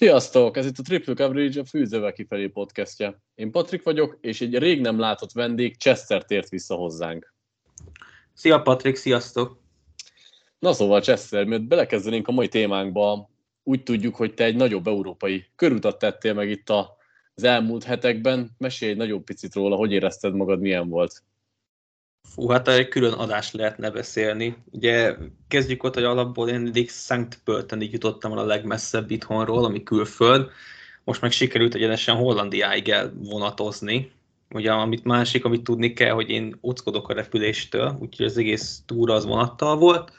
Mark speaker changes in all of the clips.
Speaker 1: Sziasztok! Ez itt a Triple Coverage, a Fűzővel kifelé podcastja. Én Patrik vagyok, és egy rég nem látott vendég Chester tért vissza hozzánk.
Speaker 2: Szia Patrik, sziasztok!
Speaker 1: Na szóval Chester, miért belekezdenénk a mai témánkba, úgy tudjuk, hogy te egy nagyobb európai körutat tettél meg itt az elmúlt hetekben. Mesélj egy nagyobb picit róla, hogy érezted magad, milyen volt?
Speaker 2: Fú, hát egy külön adást lehetne beszélni. Ugye kezdjük ott, hogy alapból én eddig Szent Pöltenig jutottam el a legmesszebb itthonról, ami külföld. Most meg sikerült egyenesen Hollandiáig elvonatozni. Ugye amit másik, amit tudni kell, hogy én ockodok a repüléstől, úgyhogy az egész túra az vonattal volt.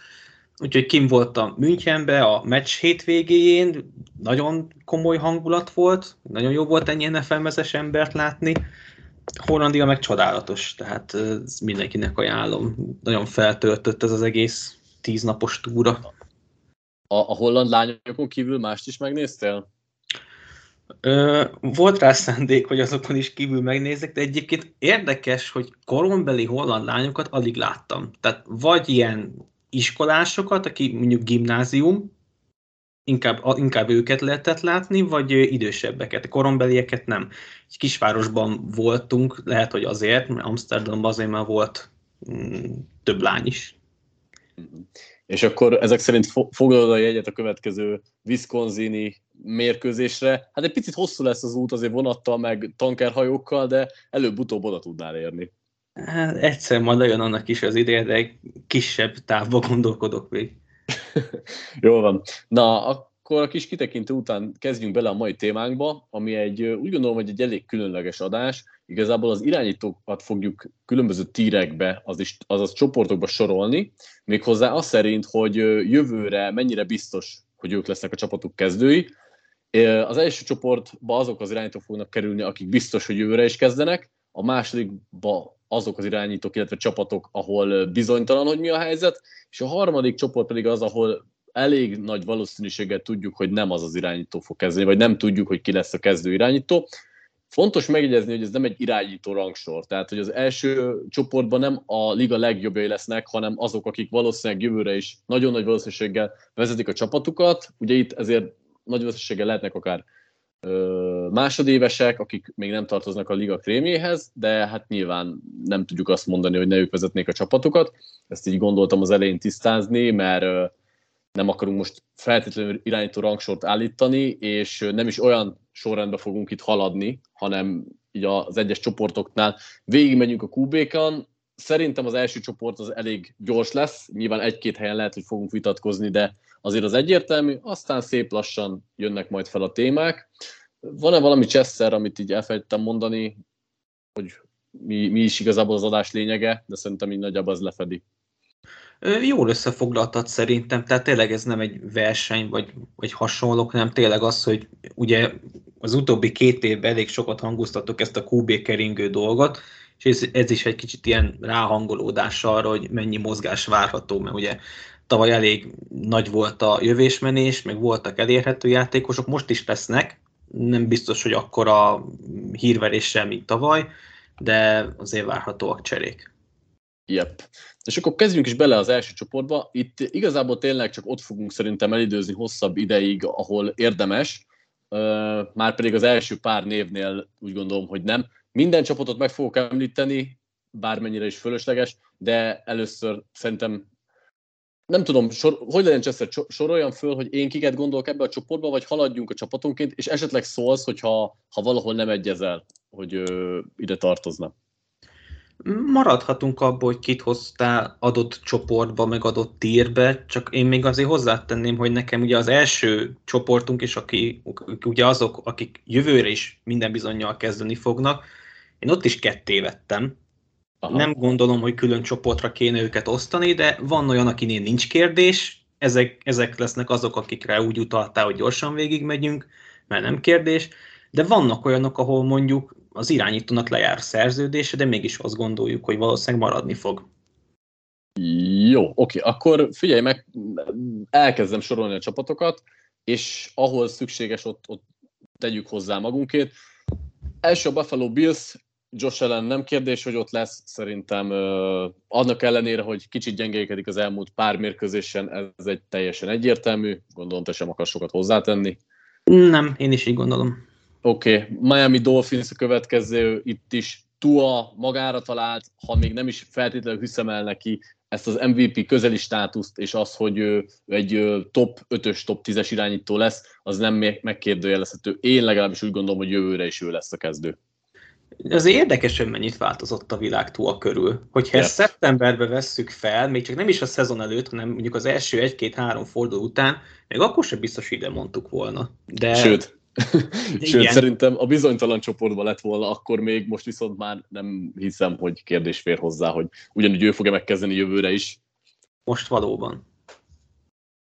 Speaker 2: Úgyhogy kim voltam Münchenbe a meccs hétvégéjén, nagyon komoly hangulat volt, nagyon jó volt ennyi nfl embert látni. Hollandia meg csodálatos, tehát mindenkinek ajánlom. Nagyon feltöltött ez az egész tíznapos túra.
Speaker 1: A, a holland lányokon kívül mást is megnéztél?
Speaker 2: Ö, volt rá szándék, hogy azokon is kívül megnézek, de egyébként érdekes, hogy korombeli holland lányokat alig láttam. Tehát vagy ilyen iskolásokat, aki mondjuk gimnázium, inkább, inkább őket lehetett látni, vagy idősebbeket, korombelieket nem. Egy kisvárosban voltunk, lehet, hogy azért, mert Amsterdamban azért már volt mm, több lány is.
Speaker 1: És akkor ezek szerint foglalod a jegyet a következő Wisconsini mérkőzésre. Hát egy picit hosszú lesz az út azért vonattal, meg tankerhajókkal, de előbb-utóbb oda tudnál érni.
Speaker 2: Hát egyszer majd olyan annak is az ideje, de kisebb távba gondolkodok még.
Speaker 1: Jól van. Na, akkor a kis kitekintő után kezdjünk bele a mai témánkba, ami egy, úgy gondolom, hogy egy elég különleges adás. Igazából az irányítókat fogjuk különböző tírekbe, azaz, azaz csoportokba sorolni, méghozzá az szerint, hogy jövőre mennyire biztos, hogy ők lesznek a csapatuk kezdői. Az első csoportba azok az irányítók fognak kerülni, akik biztos, hogy jövőre is kezdenek, a másodikba azok az irányítók, illetve csapatok, ahol bizonytalan, hogy mi a helyzet, és a harmadik csoport pedig az, ahol elég nagy valószínűséggel tudjuk, hogy nem az az irányító fog kezdeni, vagy nem tudjuk, hogy ki lesz a kezdő irányító. Fontos megjegyezni, hogy ez nem egy irányító rangsor, tehát hogy az első csoportban nem a liga legjobbjai lesznek, hanem azok, akik valószínűleg jövőre is nagyon nagy valószínűséggel vezetik a csapatukat. Ugye itt ezért nagy valószínűséggel lehetnek akár másodévesek, akik még nem tartoznak a liga krémjéhez, de hát nyilván nem tudjuk azt mondani, hogy ne ők vezetnék a csapatokat. Ezt így gondoltam az elején tisztázni, mert nem akarunk most feltétlenül irányító rangsort állítani, és nem is olyan sorrendben fogunk itt haladni, hanem így az egyes csoportoknál végigmegyünk a QB-kan. Szerintem az első csoport az elég gyors lesz, nyilván egy-két helyen lehet, hogy fogunk vitatkozni, de azért az egyértelmű, aztán szép lassan jönnek majd fel a témák. Van-e valami Chester, amit így elfelejtettem mondani, hogy mi, mi is igazából az adás lényege, de szerintem így nagyjából az lefedi.
Speaker 2: Jól összefoglaltad szerintem, tehát tényleg ez nem egy verseny, vagy, vagy hasonló, hanem tényleg az, hogy ugye az utóbbi két évben elég sokat hangoztatok ezt a QB keringő dolgot, és ez, ez is egy kicsit ilyen ráhangolódás arra, hogy mennyi mozgás várható, mert ugye tavaly elég nagy volt a jövésmenés, meg voltak elérhető játékosok, most is lesznek, nem biztos, hogy akkor a hírveréssel, mint tavaly, de azért várhatóak cserék.
Speaker 1: Yep. És akkor kezdjünk is bele az első csoportba. Itt igazából tényleg csak ott fogunk szerintem elidőzni hosszabb ideig, ahol érdemes, már pedig az első pár névnél úgy gondolom, hogy nem. Minden csapatot meg fogok említeni, bármennyire is fölösleges, de először szerintem nem tudom, sor, hogy legyen Chester, soroljam föl, hogy én kiket gondolok ebbe a csoportba, vagy haladjunk a csapatonként, és esetleg szólsz, hogyha ha valahol nem egyezel, hogy ö, ide tartozna.
Speaker 2: Maradhatunk abból, hogy kit hoztál adott csoportba, meg adott tírbe, csak én még azért hozzátenném, hogy nekem ugye az első csoportunk is, aki, ugye azok, akik jövőre is minden bizonyal kezdeni fognak, én ott is ketté vettem, Aha. Nem gondolom, hogy külön csoportra kéne őket osztani, de van olyan, akinél nincs kérdés, ezek, ezek lesznek azok, akikre úgy utaltál, hogy gyorsan végigmegyünk, mert nem kérdés, de vannak olyanok, ahol mondjuk az irányítónak lejár a szerződése, de mégis azt gondoljuk, hogy valószínűleg maradni fog.
Speaker 1: Jó, oké, akkor figyelj meg, elkezdem sorolni a csapatokat, és ahol szükséges, ott, ott tegyük hozzá magunkét. Első a Buffalo Bills, Josh Allen nem kérdés, hogy ott lesz, szerintem uh, annak ellenére, hogy kicsit gyengékedik az elmúlt pár mérkőzésen, ez egy teljesen egyértelmű, gondolom te sem akar sokat hozzátenni.
Speaker 2: Nem, én is így gondolom.
Speaker 1: Oké, okay. Miami Dolphins a következő, itt is Tua magára talált, ha még nem is feltétlenül hiszem el neki ezt az MVP közeli státuszt, és az, hogy ő egy top 5-ös, top 10-es irányító lesz, az nem megkérdőjelezhető. Én legalábbis úgy gondolom, hogy jövőre is ő lesz a kezdő.
Speaker 2: Az érdekes, hogy mennyit változott a világ túl körül. Hogyha ezt szeptemberbe vesszük fel, még csak nem is a szezon előtt, hanem mondjuk az első egy-két-három forduló után, még akkor sem biztos ide mondtuk volna. De...
Speaker 1: Sőt, Sőt, szerintem a bizonytalan csoportban lett volna, akkor még most viszont már nem hiszem, hogy kérdés fér hozzá, hogy ugyanúgy ő fogja megkezdeni jövőre is.
Speaker 2: Most valóban.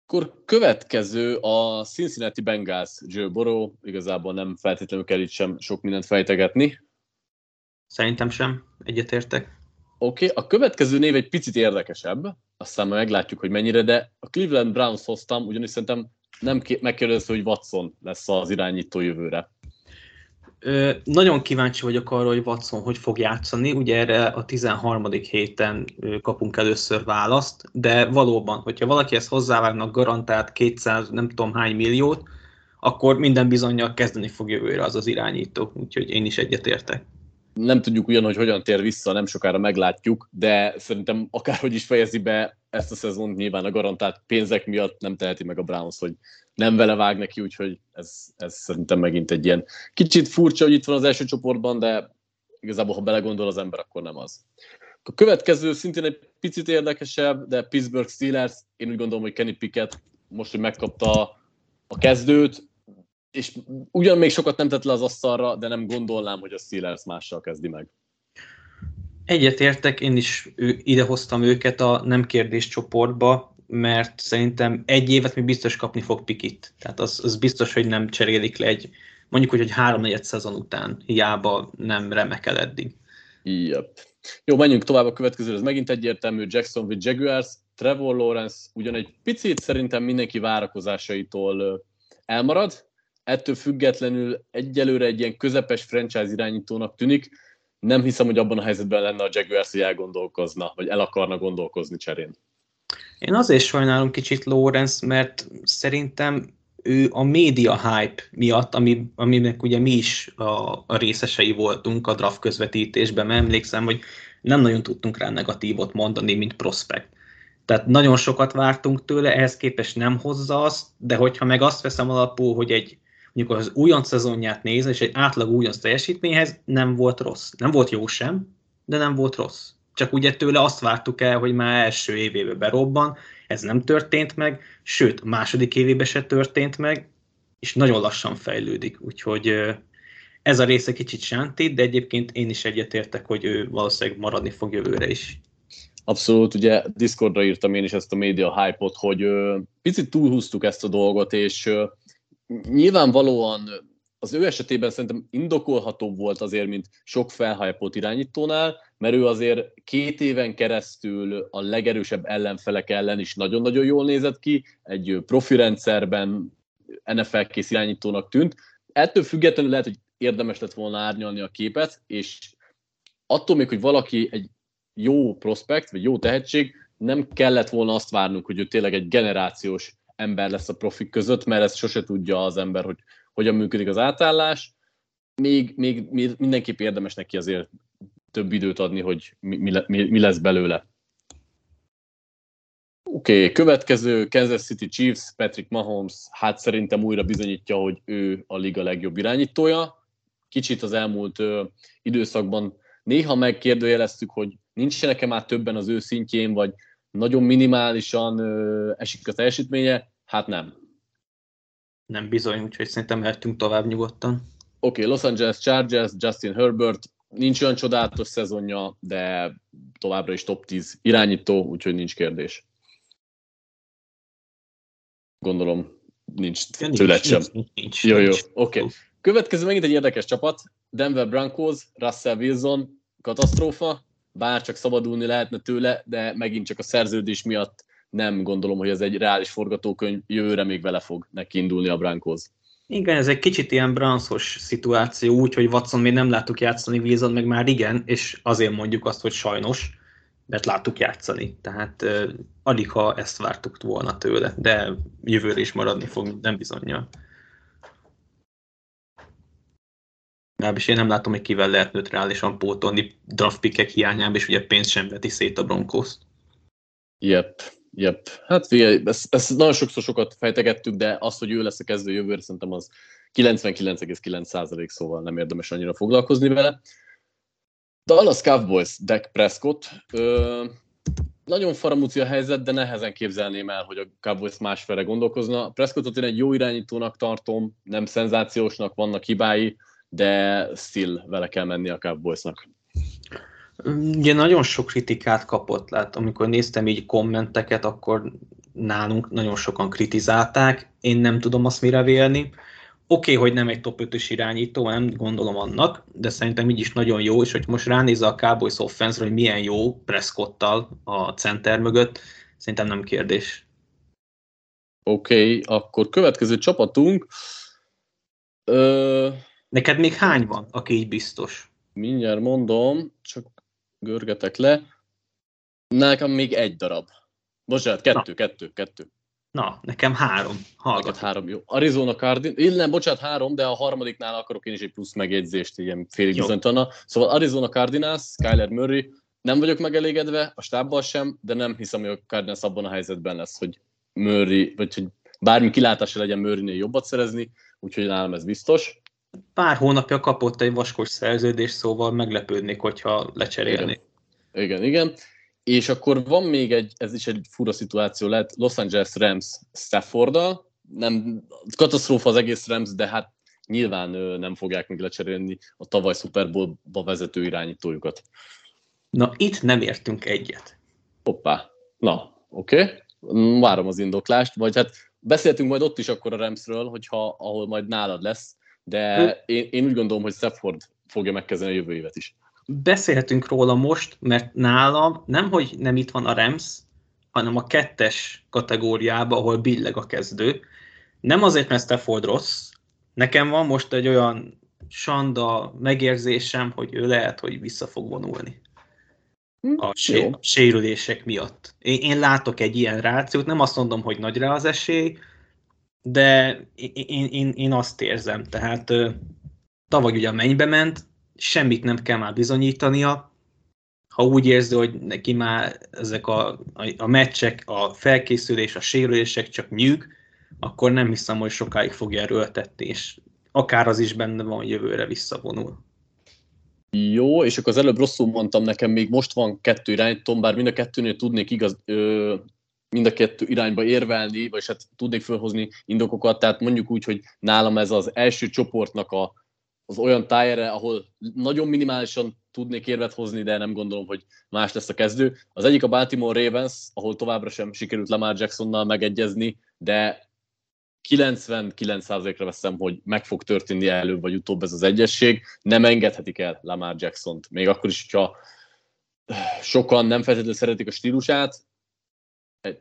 Speaker 1: Akkor következő a Cincinnati Bengals Joe Burrow, igazából nem feltétlenül kell itt sem sok mindent fejtegetni.
Speaker 2: Szerintem sem, egyetértek.
Speaker 1: Oké, okay. a következő név egy picit érdekesebb, aztán majd meglátjuk, hogy mennyire, de a Cleveland Browns hoztam, ugyanis szerintem nem megkérdezte, hogy Watson lesz az irányító jövőre.
Speaker 2: Ö, nagyon kíváncsi vagyok arra, hogy Watson hogy fog játszani. Ugye erre a 13. héten kapunk először választ, de valóban, hogyha valaki ezt hozzávágnak garantált 200 nem tudom hány milliót, akkor minden bizonyal kezdeni fog jövőre az az irányító, úgyhogy én is egyetértek
Speaker 1: nem tudjuk ugyan, hogy hogyan tér vissza, nem sokára meglátjuk, de szerintem akárhogy is fejezi be ezt a szezont, nyilván a garantált pénzek miatt nem teheti meg a Browns, hogy nem vele vág neki, úgyhogy ez, ez szerintem megint egy ilyen kicsit furcsa, hogy itt van az első csoportban, de igazából, ha belegondol az ember, akkor nem az. A következő szintén egy picit érdekesebb, de Pittsburgh Steelers, én úgy gondolom, hogy Kenny Pickett most, hogy megkapta a kezdőt, és ugyan még sokat nem tett le az asztalra, de nem gondolnám, hogy a Steelers mással kezdi meg.
Speaker 2: Egyetértek, én is idehoztam őket a nem kérdés csoportba, mert szerintem egy évet még biztos kapni fog Pikit. Tehát az, az biztos, hogy nem cserélik le egy, mondjuk úgy, hogy három szezon után, hiába nem remekel eddig.
Speaker 1: Yep. Jó, menjünk tovább a következő, ez megint egyértelmű, Jacksonville Jaguars, Trevor Lawrence ugyan egy picit szerintem mindenki várakozásaitól elmarad, ettől függetlenül egyelőre egy ilyen közepes franchise irányítónak tűnik. Nem hiszem, hogy abban a helyzetben lenne a Jaguars, hogy elgondolkozna, vagy el akarna gondolkozni cserén.
Speaker 2: Én azért sajnálom kicsit Lawrence, mert szerintem ő a média hype miatt, ami, aminek ugye mi is a, a részesei voltunk a draft közvetítésben, mert emlékszem, hogy nem nagyon tudtunk rá negatívot mondani, mint prospekt. Tehát nagyon sokat vártunk tőle, ehhez képest nem hozza azt, de hogyha meg azt veszem alapul, hogy egy mondjuk az újonc szezonját néz, és egy átlag újonc teljesítményhez nem volt rossz. Nem volt jó sem, de nem volt rossz. Csak ugye tőle azt vártuk el, hogy már első évében berobban, ez nem történt meg, sőt, a második évében se történt meg, és nagyon lassan fejlődik, úgyhogy ez a része kicsit sántít, de egyébként én is egyetértek, hogy ő valószínűleg maradni fog jövőre is.
Speaker 1: Abszolút, ugye Discordra írtam én is ezt a média hype-ot, hogy ö, picit túlhúztuk ezt a dolgot, és ö, nyilvánvalóan az ő esetében szerintem indokolható volt azért, mint sok felhajpolt irányítónál, mert ő azért két éven keresztül a legerősebb ellenfelek ellen is nagyon-nagyon jól nézett ki, egy profi rendszerben NFL kész irányítónak tűnt. Ettől függetlenül lehet, hogy érdemes lett volna árnyalni a képet, és attól még, hogy valaki egy jó prospekt, vagy jó tehetség, nem kellett volna azt várnunk, hogy ő tényleg egy generációs ember lesz a profik között, mert ezt sose tudja az ember, hogy hogyan működik az átállás. Még, még mindenképp érdemes neki azért több időt adni, hogy mi, mi, mi lesz belőle. Oké, okay, következő Kansas City Chiefs, Patrick Mahomes, hát szerintem újra bizonyítja, hogy ő a liga legjobb irányítója. Kicsit az elmúlt ö, időszakban néha megkérdőjeleztük, hogy nincsenek-e már többen az ő szintjén, vagy nagyon minimálisan ö, esik a teljesítménye. Hát nem.
Speaker 2: Nem bizony, úgyhogy szerintem mehetünk tovább nyugodtan. Oké,
Speaker 1: okay, Los Angeles Chargers, Justin Herbert, nincs olyan csodálatos szezonja, de továbbra is top 10 irányító, úgyhogy nincs kérdés. Gondolom, nincs ja, tőled sem. Nincs, nincs, jó, jó, oké. Okay. Következő megint egy érdekes csapat, Denver Broncos, Russell Wilson, katasztrófa, bár csak szabadulni lehetne tőle, de megint csak a szerződés miatt nem gondolom, hogy ez egy reális forgatókönyv, jövőre még vele fog neki indulni a Broncos.
Speaker 2: Igen, ez egy kicsit ilyen branszos szituáció, úgy, hogy Watson még nem láttuk játszani, Wilson meg már igen, és azért mondjuk azt, hogy sajnos, mert láttuk játszani. Tehát uh, alig, ha ezt vártuk volna tőle, de jövőre is maradni fog, nem bizonyja. és én nem látom, hogy kivel lehet nötrálisan pótolni draft pickek hiányában, és ugye pénzt sem veti szét a Broncos.
Speaker 1: Yep, yep. Hát figyelj, ezt, ezt nagyon sokszor sokat fejtegettük, de az, hogy ő lesz a kezdő jövőre, szerintem az 99,9 százalék, szóval nem érdemes annyira foglalkozni vele. Dallas Cowboys, Dak Prescott. Ö, nagyon faramúci a helyzet, de nehezen képzelném el, hogy a Cowboys másfele gondolkozna. Prescottot én egy jó irányítónak tartom, nem szenzációsnak, vannak hibái, de still vele kell menni a Cowboysnak.
Speaker 2: Ugye nagyon sok kritikát kapott, lát, amikor néztem így kommenteket, akkor nálunk nagyon sokan kritizálták, én nem tudom azt mire vélni. Oké, okay, hogy nem egy top 5-ös irányító, nem gondolom annak, de szerintem így is nagyon jó, és hogy most ránéz a Cowboys offense hogy milyen jó Prescott-tal a center mögött, szerintem nem kérdés.
Speaker 1: Oké, okay, akkor következő csapatunk.
Speaker 2: Ö... Neked még hány van, aki így biztos?
Speaker 1: Mindjárt mondom, csak görgetek le. Nekem még egy darab. Bocsánat, kettő, Na. kettő, kettő.
Speaker 2: Na, nekem három.
Speaker 1: Hallgat. három, jó. Arizona Cardinals, nem, bocsánat, három, de a harmadiknál akarok én is egy plusz megjegyzést, ilyen félig bizonytana. Szóval Arizona Cardinals, Kyler Murray, nem vagyok megelégedve, a stábbal sem, de nem hiszem, hogy a Cardinals abban a helyzetben lesz, hogy Murray, vagy hogy bármi kilátása legyen Murraynél jobbat szerezni, úgyhogy nálam ez biztos.
Speaker 2: Pár hónapja kapott egy vaskos szerződést, szóval meglepődnék, hogyha lecserélnék.
Speaker 1: Igen, igen. igen. És akkor van még egy, ez is egy fura szituáció lehet, Los Angeles Rams stafford nem katasztrófa az egész Rams, de hát nyilván nem fogják még lecserélni a tavaly Super Bowl-ba vezető irányítójukat.
Speaker 2: Na, itt nem értünk egyet.
Speaker 1: Hoppá. Na, oké. Okay. Várom az indoklást, vagy hát beszéltünk majd ott is akkor a Ramsről, hogyha ahol majd nálad lesz, de én, én úgy gondolom, hogy Stafford fogja megkezdeni a jövő évet is
Speaker 2: beszélhetünk róla most, mert nálam nem, hogy nem itt van a Rams, hanem a kettes kategóriába, ahol billeg a kezdő. Nem azért, mert Stafford rossz. Nekem van most egy olyan sanda megérzésem, hogy ő lehet, hogy vissza fog vonulni. Hm, a sé- sérülések miatt. Én, én látok egy ilyen rációt, nem azt mondom, hogy nagy rá az esély, de én, én, én azt érzem. Tehát tavaly ugye a mennybe ment, semmit nem kell már bizonyítania, ha úgy érzi, hogy neki már ezek a, a, a meccsek, a felkészülés, a sérülések csak nyűg, akkor nem hiszem, hogy sokáig fogja erőltetni, és akár az is benne van, hogy jövőre visszavonul.
Speaker 1: Jó, és akkor az előbb rosszul mondtam, nekem még most van kettő irányítom, bár mind a kettőnél tudnék igaz, ö, mind a kettő irányba érvelni, vagy hát tudnék felhozni indokokat, tehát mondjuk úgy, hogy nálam ez az első csoportnak a az olyan tájere, ahol nagyon minimálisan tudnék érvet hozni, de nem gondolom, hogy más lesz a kezdő. Az egyik a Baltimore Ravens, ahol továbbra sem sikerült Lamar Jacksonnal megegyezni, de 99%-ra veszem, hogy meg fog történni előbb vagy utóbb ez az egyesség. Nem engedhetik el Lamar Jackson-t. Még akkor is, hogyha sokan nem feltétlenül szeretik a stílusát,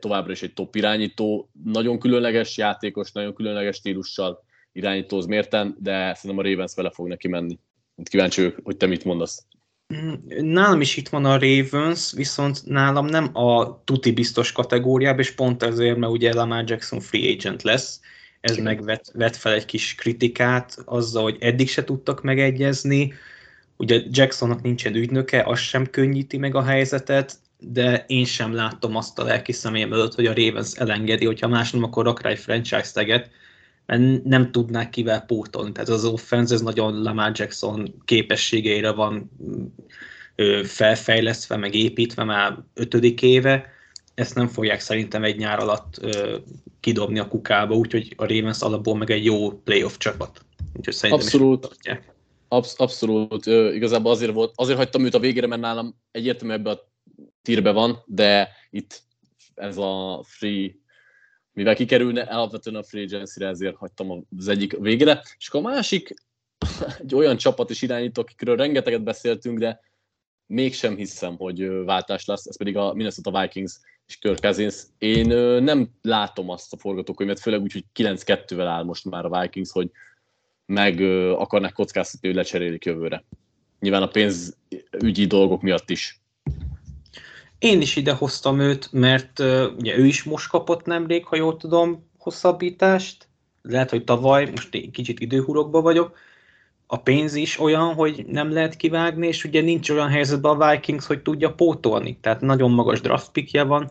Speaker 1: továbbra is egy top irányító, nagyon különleges játékos, nagyon különleges stílussal, irányítóz mérten, de szerintem a Ravens vele fog neki menni. Kíváncsi vagyok, hogy te mit mondasz.
Speaker 2: Mm, nálam is itt van a Ravens, viszont nálam nem a tuti biztos kategóriában, és pont ezért, mert ugye Lamar Jackson free agent lesz, ez Igen. meg vet, vet fel egy kis kritikát azzal, hogy eddig se tudtak megegyezni, ugye Jacksonnak nincsen ügynöke, az sem könnyíti meg a helyzetet, de én sem látom azt a lelki személyem előtt, hogy a Ravens elengedi, hogyha más nem, akkor rak rá egy franchise teget, mert nem tudnák kivel pótolni. Tehát az offense, ez nagyon Lamar Jackson képességeire van felfejlesztve, meg építve már ötödik éve, ezt nem fogják szerintem egy nyár alatt ö, kidobni a kukába, úgyhogy a Ravens alapból meg egy jó playoff csapat. Úgyhogy szerintem
Speaker 1: abszolút, absz- abszolút. Ö, igazából azért volt, azért hagytam őt a végére, mert nálam egyértelműen ebbe a tírbe van, de itt ez a free mivel kikerülne alapvetően a free agency ezért hagytam az egyik végére. És akkor a másik, egy olyan csapat is irányító, akikről rengeteget beszéltünk, de mégsem hiszem, hogy váltás lesz, ez pedig a Minnesota Vikings és Kirk Cousins. Én nem látom azt a forgatókönyvet, főleg úgy, hogy 9-2-vel áll most már a Vikings, hogy meg akarnak kockáztatni, hogy lecserélik jövőre. Nyilván a pénzügyi dolgok miatt is.
Speaker 2: Én is ide hoztam őt, mert uh, ugye ő is most kapott nemrég, ha jól tudom, hosszabbítást. Lehet, hogy tavaly, most egy kicsit időhurokba vagyok. a pénz is olyan, hogy nem lehet kivágni, és ugye nincs olyan helyzetben a Vikings, hogy tudja pótolni. Tehát nagyon magas draft pickje van,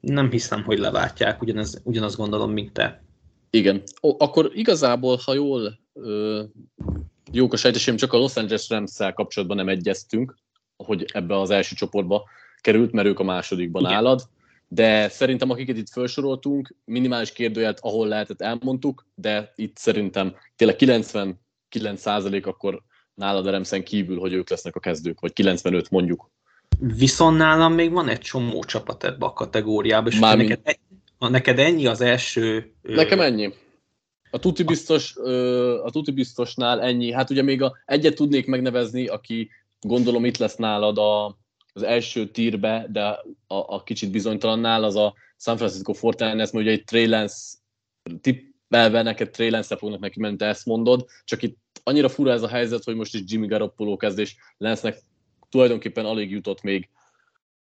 Speaker 2: nem hiszem, hogy leváltják, ugyanaz, ugyanazt gondolom, mint te.
Speaker 1: Igen. O, akkor igazából, ha jól ö, jók a sejtesém, csak a Los Angeles rams kapcsolatban nem egyeztünk, hogy ebbe az első csoportba került, mert ők a másodikban Igen. állad. De szerintem, akiket itt felsoroltunk, minimális kérdőjelt, ahol lehetett, elmondtuk, de itt szerintem tényleg 99% akkor nálad Remszen kívül, hogy ők lesznek a kezdők, vagy 95 mondjuk.
Speaker 2: Viszont nálam még van egy csomó csapat ebbe a kategóriába, és Már neked, neked ennyi az első...
Speaker 1: Nekem ennyi. A tuti, biztos, a tuti biztosnál ennyi. Hát ugye még a, egyet tudnék megnevezni, aki gondolom itt lesz nálad a, az első tírbe, de a, a kicsit bizonytalannál, az a San Francisco 49ers, mert ugye egy Trey Lance tippelve neked Trey Lance fognak neki menni, te ezt mondod, csak itt annyira fura ez a helyzet, hogy most is Jimmy Garoppolo kezd, és Lance-nek tulajdonképpen alig jutott még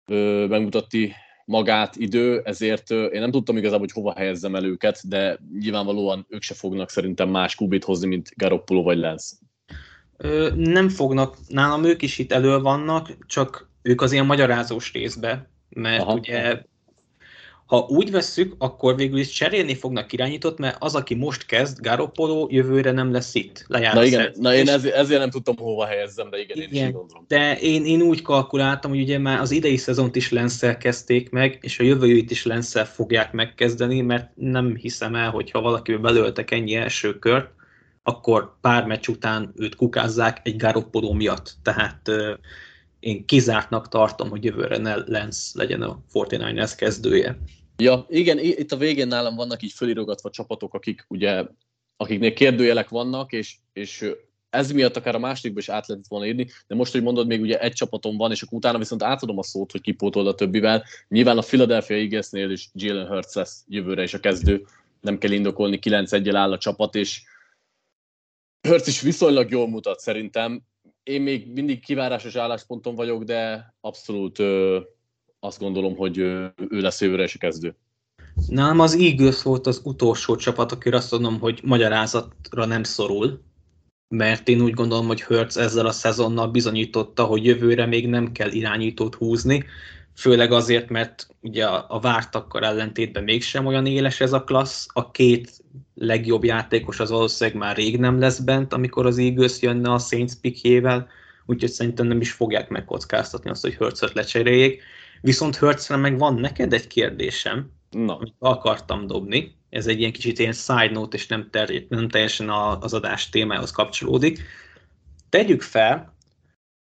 Speaker 1: ö, megmutatni magát idő, ezért ö, én nem tudtam igazából, hogy hova helyezzem el őket, de nyilvánvalóan ők se fognak szerintem más kubét hozni, mint Garoppolo vagy Lance.
Speaker 2: Ö, nem fognak, nálam ők is itt elő vannak, csak ők az ilyen magyarázós részbe, mert Aha. ugye ha úgy vesszük, akkor végül is cserélni fognak irányított, mert az, aki most kezd, Garoppolo jövőre nem lesz itt.
Speaker 1: Lejár na igen, na én ezért, ezért nem tudtam hova helyezzem, de igen, igen én is gondolom.
Speaker 2: De én, én úgy kalkuláltam, hogy ugye már az idei szezont is lenszel kezdték meg, és a jövőjét is lenszel fogják megkezdeni, mert nem hiszem el, hogy ha valakivel belöltek ennyi első kört, akkor pár meccs után őt kukázzák egy Garoppolo miatt. Tehát én kizártnak tartom, hogy jövőre ne Lens legyen a 49ers kezdője.
Speaker 1: Ja, igen, itt a végén nálam vannak így fölirogatva csapatok, akik ugye, akiknél kérdőjelek vannak, és, és ez miatt akár a másodikba is át lehetett volna írni, de most, hogy mondod, még ugye egy csapatom van, és akkor utána viszont átadom a szót, hogy kipótold a többivel. Nyilván a Philadelphia Eaglesnél is Jalen Hurts lesz jövőre is a kezdő, nem kell indokolni, 9 1 áll a csapat, és Hurts is viszonylag jól mutat szerintem. Én még mindig kivárásos állásponton vagyok, de abszolút ö, azt gondolom, hogy ő lesz jövőre is a kezdő.
Speaker 2: Nem, az Eagles volt az utolsó csapat, akire azt mondom, hogy magyarázatra nem szorul, mert én úgy gondolom, hogy Hertz ezzel a szezonnal bizonyította, hogy jövőre még nem kell irányítót húzni, főleg azért, mert ugye a, a vártakkal ellentétben mégsem olyan éles ez a klassz, a két legjobb játékos az valószínűleg már rég nem lesz bent, amikor az Eagles jönne a Saints pickjével, úgyhogy szerintem nem is fogják megkockáztatni azt, hogy Hertzet lecseréljék. Viszont Hertzre meg van neked egy kérdésem, Na. amit akartam dobni. Ez egy ilyen kicsit ilyen side note, és nem, ter- nem teljesen az adás témához kapcsolódik. Tegyük fel,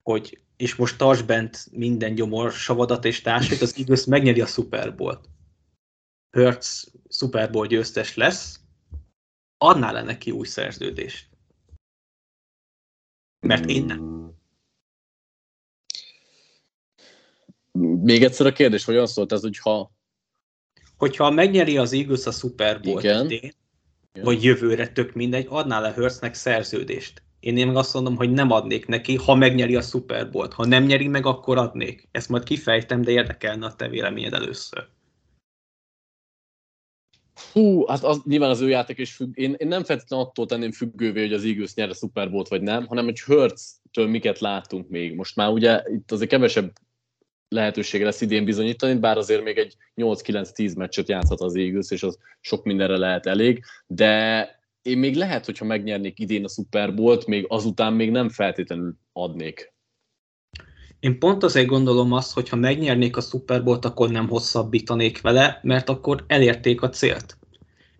Speaker 2: hogy és most tarts bent minden gyomor, savadat és társait, az Eagles megnyeri a Super Bowl-t. Hertz Super Bowl győztes lesz, adnál le neki új szerződést? Mert én nem.
Speaker 1: Még egyszer a kérdés, hogy olyan szólt ez, hogyha...
Speaker 2: Hogyha megnyeri az Eagles a Super Bowl Igen. Idén, vagy jövőre, tök mindegy, adnál le Hurtsnek szerződést. Én, én meg azt mondom, hogy nem adnék neki, ha megnyeri a Super Bowl-t. Ha nem nyeri meg, akkor adnék. Ezt majd kifejtem, de érdekelne a te véleményed először.
Speaker 1: Hú, hát az, nyilván az ő játék is függ. Én, én nem feltétlenül attól tenném függővé, hogy az Eagles nyer a Super Bowl-t, vagy nem, hanem hogy Hurts-től miket látunk még. Most már ugye itt azért kevesebb lehetősége lesz idén bizonyítani, bár azért még egy 8-9-10 meccset játszhat az Eagles, és az sok mindenre lehet elég, de én még lehet, hogyha megnyernék idén a Super Bowl-t, még azután még nem feltétlenül adnék.
Speaker 2: Én pont azért gondolom azt, hogy ha megnyernék a Super Bowl-t, akkor nem hosszabbítanék vele, mert akkor elérték a célt.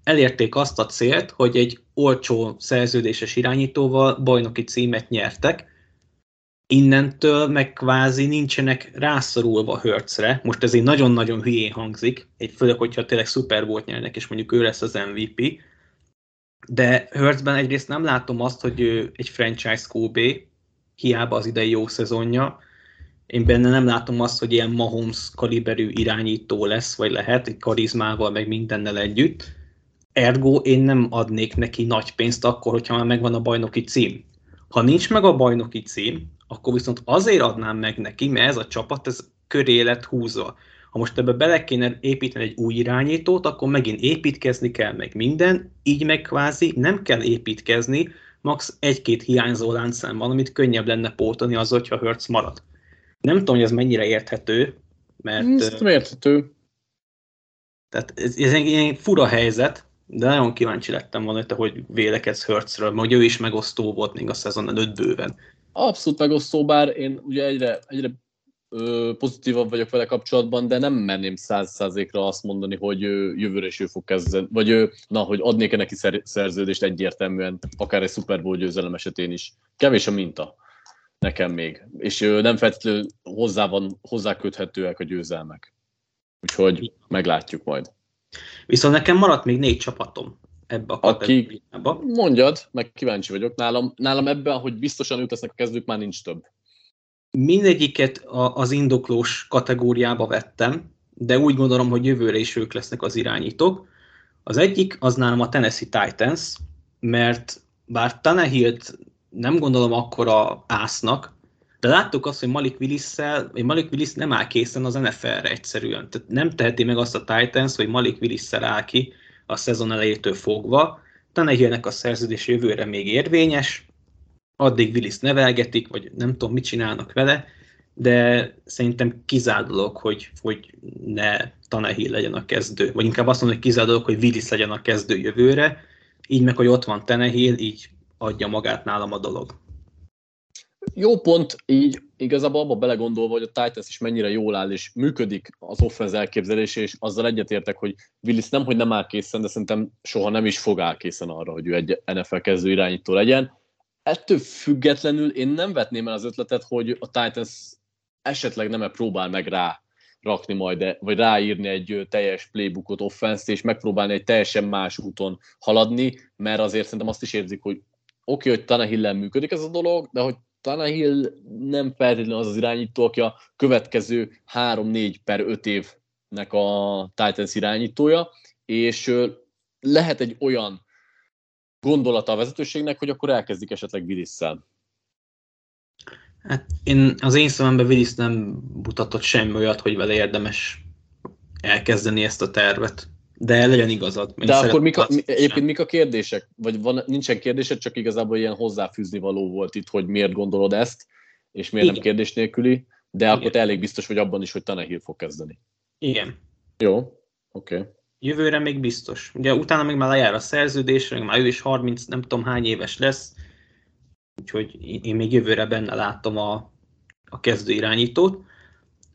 Speaker 2: Elérték azt a célt, hogy egy olcsó szerződéses irányítóval bajnoki címet nyertek, innentől meg kvázi nincsenek rászorulva Hurtsre. Most ez egy nagyon-nagyon hülyén hangzik, egy főleg, hogyha tényleg Super Bowl nyernek, és mondjuk ő lesz az MVP, de Hurtsben egyrészt nem látom azt, hogy ő egy franchise QB, hiába az idei jó szezonja, én benne nem látom azt, hogy ilyen Mahomes kaliberű irányító lesz, vagy lehet, egy karizmával, meg mindennel együtt. Ergo én nem adnék neki nagy pénzt akkor, hogyha már megvan a bajnoki cím. Ha nincs meg a bajnoki cím, akkor viszont azért adnám meg neki, mert ez a csapat ez köré lett húzva. Ha most ebbe bele kéne építeni egy új irányítót, akkor megint építkezni kell meg minden, így meg kvázi nem kell építkezni, max. egy-két hiányzó láncszám van, amit könnyebb lenne pótolni az, hogyha Hertz marad. Nem tudom, hogy ez mennyire érthető, mert...
Speaker 1: Ez érthető.
Speaker 2: Tehát ez, ez egy ilyen fura helyzet, de nagyon kíváncsi lettem volna, hogy te hogy vélekedsz Hertzről, mert ő is megosztó volt még a szezon előtt bőven.
Speaker 1: Abszolút megosztó, bár én ugye egyre, egyre ö, pozitívabb vagyok vele kapcsolatban, de nem merném száz százalékra azt mondani, hogy ö, jövőre is ő fog kezdeni, vagy ö, na, hogy adnék-e neki szerződést egyértelműen, akár egy Super Bowl győzelem esetén is. Kevés a minta nekem még, és ö, nem feltétlenül hozzá van, hozzáköthetőek a győzelmek. Úgyhogy meglátjuk majd.
Speaker 2: Viszont nekem maradt még négy csapatom ebbe a
Speaker 1: kategóriába. Mondjad, meg kíváncsi vagyok. Nálam, nálam ebben, hogy biztosan ők lesznek a kezdők, már nincs több.
Speaker 2: Mindegyiket az indoklós kategóriába vettem, de úgy gondolom, hogy jövőre is ők lesznek az irányítók. Az egyik az nálam a Tennessee Titans, mert bár Tanehilt nem gondolom akkora ásznak, de láttuk azt, hogy Malik willis vagy Malik Willis nem áll készen az NFL-re egyszerűen. Tehát nem teheti meg azt a Titans, hogy Malik willis áll ki a szezon elejétől fogva. Tanehillnek a szerződés jövőre még érvényes, addig Willis nevelgetik, vagy nem tudom, mit csinálnak vele, de szerintem kizárt dolog, hogy, hogy ne Tanehill legyen a kezdő, vagy inkább azt mondom, hogy kizárt dolog, hogy Willis legyen a kezdő jövőre, így meg, hogy ott van Tanehill, így adja magát nálam a dolog.
Speaker 1: Jó pont, így igazából abba belegondolva, hogy a Titans is mennyire jól áll, és működik az offense elképzelése, és azzal egyetértek, hogy Willis nem, hogy nem áll készen, de szerintem soha nem is fog áll készen arra, hogy ő egy NFL kezdő irányító legyen. Ettől függetlenül én nem vetném el az ötletet, hogy a Titans esetleg nem -e próbál meg rá rakni majd, vagy ráírni egy teljes playbookot offense és megpróbálni egy teljesen más úton haladni, mert azért szerintem azt is érzik, hogy oké, okay, hogy Tannehill működik ez a dolog, de hogy Tannehill nem feltétlenül az az irányító, aki a következő 3-4 per 5 évnek a Titans irányítója, és lehet egy olyan gondolata a vezetőségnek, hogy akkor elkezdik esetleg willis
Speaker 2: Hát én, az én szememben Willis nem mutatott semmi olyat, hogy vele érdemes elkezdeni ezt a tervet. De legyen igazad.
Speaker 1: De akkor mik a, mi, egyébként mik a kérdések? Vagy van, nincsen kérdésed, csak igazából ilyen hozzáfűzni való volt itt, hogy miért gondolod ezt, és miért Igen. nem kérdés nélküli, de Igen. akkor te elég biztos vagy abban is, hogy Tannehill fog kezdeni.
Speaker 2: Igen.
Speaker 1: Jó, oké. Okay.
Speaker 2: Jövőre még biztos. Ugye utána még már lejár a szerződés, meg már ő is 30, nem tudom hány éves lesz, úgyhogy én még jövőre benne látom a, a kezdő irányítót.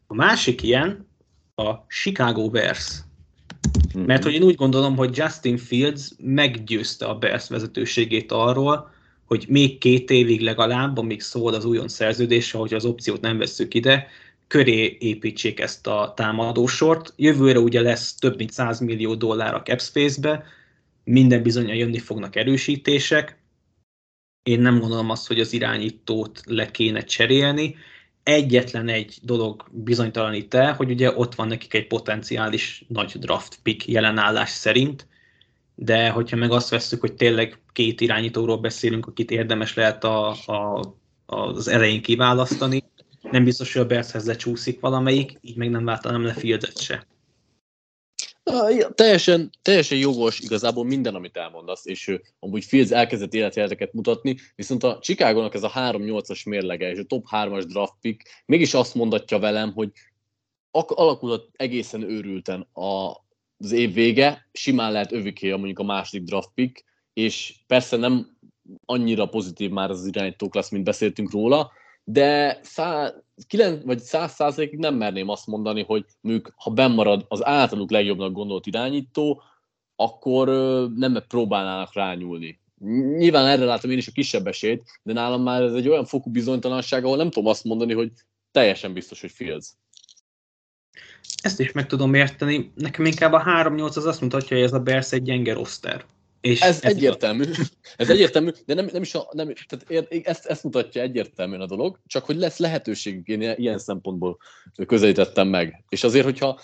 Speaker 2: A másik ilyen a Chicago Bears Mm-hmm. Mert hogy én úgy gondolom, hogy Justin Fields meggyőzte a Bears vezetőségét arról, hogy még két évig legalább, amíg szól az újon szerződése, hogy az opciót nem veszük ide, köré építsék ezt a támadósort. Jövőre ugye lesz több mint 100 millió dollár a capspace-be, minden bizonyal jönni fognak erősítések. Én nem gondolom azt, hogy az irányítót le kéne cserélni, egyetlen egy dolog bizonytalanít el, hogy ugye ott van nekik egy potenciális nagy draft pick jelenállás szerint, de hogyha meg azt veszük, hogy tényleg két irányítóról beszélünk, akit érdemes lehet a, a, az elején kiválasztani, nem biztos, hogy a Bershez lecsúszik valamelyik, így meg nem váltanám le Fieldet se.
Speaker 1: Teljesen, teljesen jogos igazából minden, amit elmondasz, és ő, amúgy Fields elkezdett életjeleteket mutatni, viszont a chicago ez a 3-8-as mérlege és a top 3-as draft pick mégis azt mondatja velem, hogy alakulat egészen őrülten a, az év vége, simán lehet öviké mondjuk a második draft pick, és persze nem annyira pozitív már az irányító klassz, mint beszéltünk róla, de szá, 9, vagy 100 százalékig nem merném azt mondani, hogy mondjuk, ha bennmarad az általuk legjobbnak gondolt irányító, akkor nem próbálnának rányúlni. Nyilván erre látom én is a kisebb esélyt, de nálam már ez egy olyan fokú bizonytalanság, ahol nem tudom azt mondani, hogy teljesen biztos, hogy Fields.
Speaker 2: Ezt is meg tudom érteni. Nekem inkább a 3-8 az azt mutatja, hogy ez a Bears egy gyenge roster.
Speaker 1: És ez, ez egyértelmű, a... ez egyértelmű, de nem, nem is a, nem, tehát ezt, ezt mutatja egyértelműen a dolog, csak hogy lesz lehetőségük, én ilyen szempontból közelítettem meg. És azért, hogyha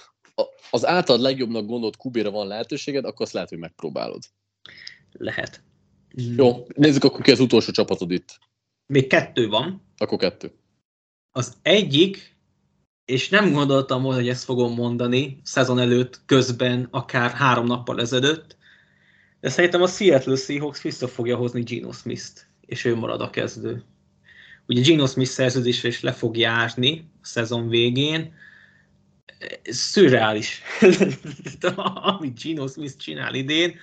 Speaker 1: az általad legjobbnak gondolt kubéra van lehetőséged, akkor azt lehet, hogy megpróbálod.
Speaker 2: Lehet.
Speaker 1: Jó, nézzük akkor ki az utolsó csapatod itt.
Speaker 2: Még kettő van.
Speaker 1: Akkor kettő.
Speaker 2: Az egyik, és nem gondoltam volna, hogy ezt fogom mondani szezon előtt, közben, akár három nappal ezelőtt, de szerintem a Seattle Seahawks vissza fogja hozni Geno Smith-t. és ő marad a kezdő. Ugye Gino Smith szerződésre is le fog járni a szezon végén, szürreális, amit Gino Smith csinál idén,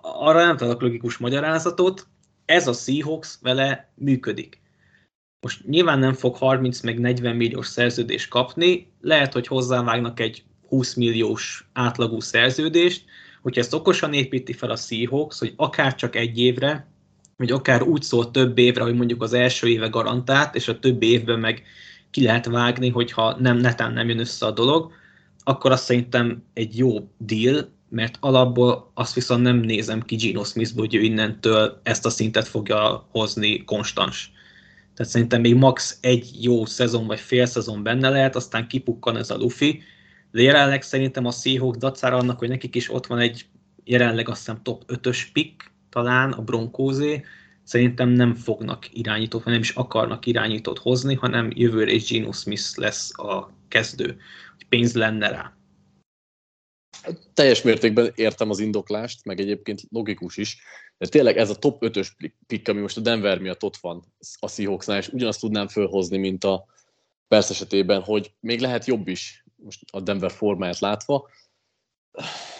Speaker 2: arra nem tudok logikus magyarázatot, ez a Seahawks vele működik. Most nyilván nem fog 30 meg 40 milliós szerződést kapni, lehet, hogy hozzávágnak egy 20 milliós átlagú szerződést, hogyha ezt okosan építi fel a Seahawks, hogy akár csak egy évre, vagy akár úgy szól több évre, hogy mondjuk az első éve garantált, és a többi évben meg ki lehet vágni, hogyha nem netán nem jön össze a dolog, akkor azt szerintem egy jó deal, mert alapból azt viszont nem nézem ki Gino Smithból, hogy ő innentől ezt a szintet fogja hozni konstans. Tehát szerintem még max egy jó szezon vagy fél szezon benne lehet, aztán kipukkan ez a Luffy, de jelenleg szerintem a Seahawks dacára annak, hogy nekik is ott van egy jelenleg azt hiszem top 5-ös pick, talán a Broncosé, szerintem nem fognak irányítót, vagy nem is akarnak irányítót hozni, hanem jövőre is Geno Smith lesz a kezdő, hogy pénz lenne rá.
Speaker 1: Teljes mértékben értem az indoklást, meg egyébként logikus is, de tényleg ez a top 5-ös pick, ami most a Denver miatt ott van a Seahawksnál, és ugyanazt tudnám fölhozni, mint a Persz esetében, hogy még lehet jobb is, most a Denver formáját látva.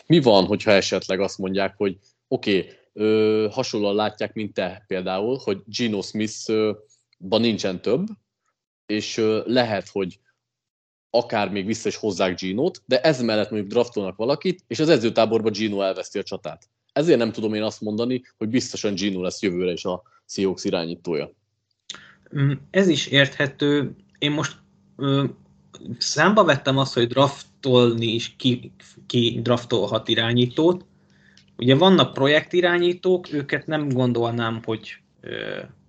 Speaker 1: Mi van, hogyha esetleg azt mondják, hogy oké, okay, ö, hasonlóan látják, mint te például, hogy Gino Smith-ban nincsen több, és ö, lehet, hogy akár még vissza is hozzák Gino-t, de ez mellett mondjuk draftolnak valakit, és az edzőtáborban Gino elveszti a csatát. Ezért nem tudom én azt mondani, hogy biztosan Gino lesz jövőre is a Seahawks irányítója.
Speaker 2: Mm, ez is érthető. Én most számba vettem azt, hogy draftolni is ki, ki draftolhat irányítót, Ugye vannak projektirányítók, őket nem gondolnám, hogy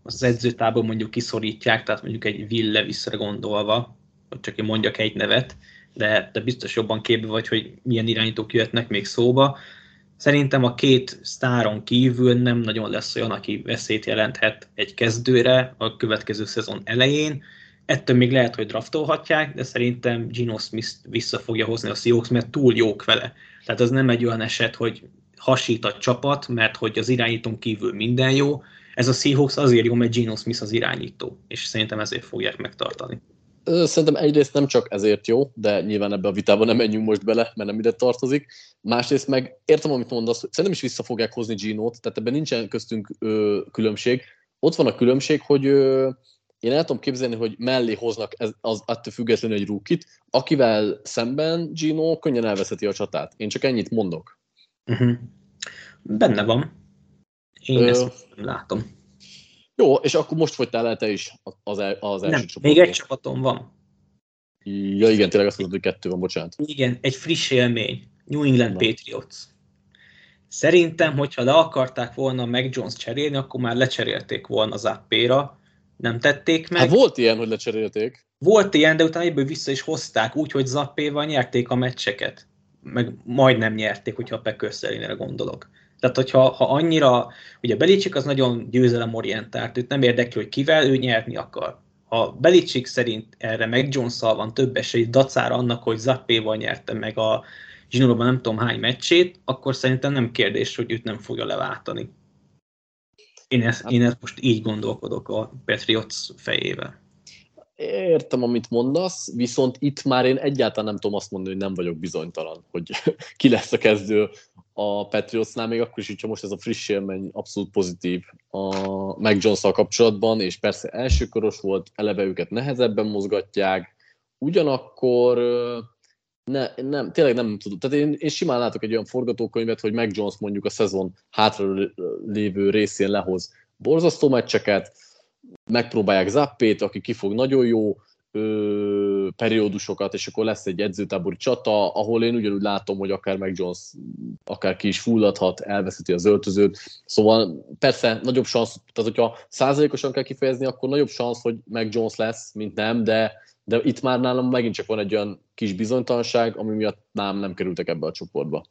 Speaker 2: az edzőtából mondjuk kiszorítják, tehát mondjuk egy Will Levisre gondolva, hogy csak én mondjak egy nevet, de, de biztos jobban képbe vagy, hogy milyen irányítók jöhetnek még szóba. Szerintem a két sztáron kívül nem nagyon lesz olyan, aki veszélyt jelenthet egy kezdőre a következő szezon elején. Ettől még lehet, hogy draftolhatják, de szerintem Gino Smith vissza fogja hozni a Seahawks, mert túl jók vele. Tehát az nem egy olyan eset, hogy hasít a csapat, mert hogy az irányítón kívül minden jó. Ez a Seahawks azért jó, mert Geno Smith az irányító, és szerintem ezért fogják megtartani.
Speaker 1: Szerintem egyrészt nem csak ezért jó, de nyilván ebbe a vitába nem menjünk most bele, mert nem ide tartozik. Másrészt meg értem, amit mondasz, szerintem is vissza fogják hozni Gino-t, tehát ebben nincsen köztünk ö, különbség. Ott van a különbség, hogy ö, én el tudom képzelni, hogy mellé hoznak ez, az, attól függetlenül egy rúkit, akivel szemben Gino könnyen elveszeti a csatát. Én csak ennyit mondok.
Speaker 2: Uh-huh. Benne van. Én Ö... ezt látom.
Speaker 1: Jó, és akkor most fogytál el te is az, el, az első
Speaker 2: Nem, még egy csapatom van.
Speaker 1: Ja igen, tényleg azt mondod, hogy kettő van, bocsánat.
Speaker 2: Igen, egy friss élmény. New England Na. Patriots. Szerintem, hogyha le akarták volna meg Jones cserélni, akkor már lecserélték volna az appéra. Nem tették meg.
Speaker 1: Hát volt ilyen, hogy lecserélték.
Speaker 2: Volt ilyen, de utána ebből vissza is hozták, úgyhogy Zappéval nyerték a meccseket meg majdnem nyerték, hogyha a Packers gondolok. Tehát, hogyha ha annyira, ugye Belicsik az nagyon győzelemorientált, őt nem érdekli, hogy kivel ő nyerni akar. Ha Belicsik szerint erre meg jones van több esély, dacára annak, hogy Zappéval nyerte meg a zsinórban nem tudom hány meccsét, akkor szerintem nem kérdés, hogy őt nem fogja leváltani. Én ezt, én ezt most így gondolkodok a Patriots fejével.
Speaker 1: Értem, amit mondasz, viszont itt már én egyáltalán nem tudom azt mondani, hogy nem vagyok bizonytalan, hogy ki lesz a kezdő a Patriotsnál, még akkor is, hogyha most ez a friss élmény abszolút pozitív a Mac jones kapcsolatban, és persze elsőkoros volt, eleve őket nehezebben mozgatják, ugyanakkor ne, nem, tényleg nem tudom. Tehát én, én simán látok egy olyan forgatókönyvet, hogy Mac Jones mondjuk a szezon hátra lévő részén lehoz borzasztó meccseket, megpróbálják Zappét, aki kifog nagyon jó ö, periódusokat, és akkor lesz egy edzőtábori csata, ahol én ugyanúgy látom, hogy akár meg Jones akár ki is fulladhat, elveszíti az öltözőt. Szóval persze nagyobb szansz, tehát hogyha százalékosan kell kifejezni, akkor nagyobb szansz, hogy meg Jones lesz, mint nem, de, de itt már nálam megint csak van egy olyan kis bizonytalanság, ami miatt nem, nem kerültek ebbe a csoportba.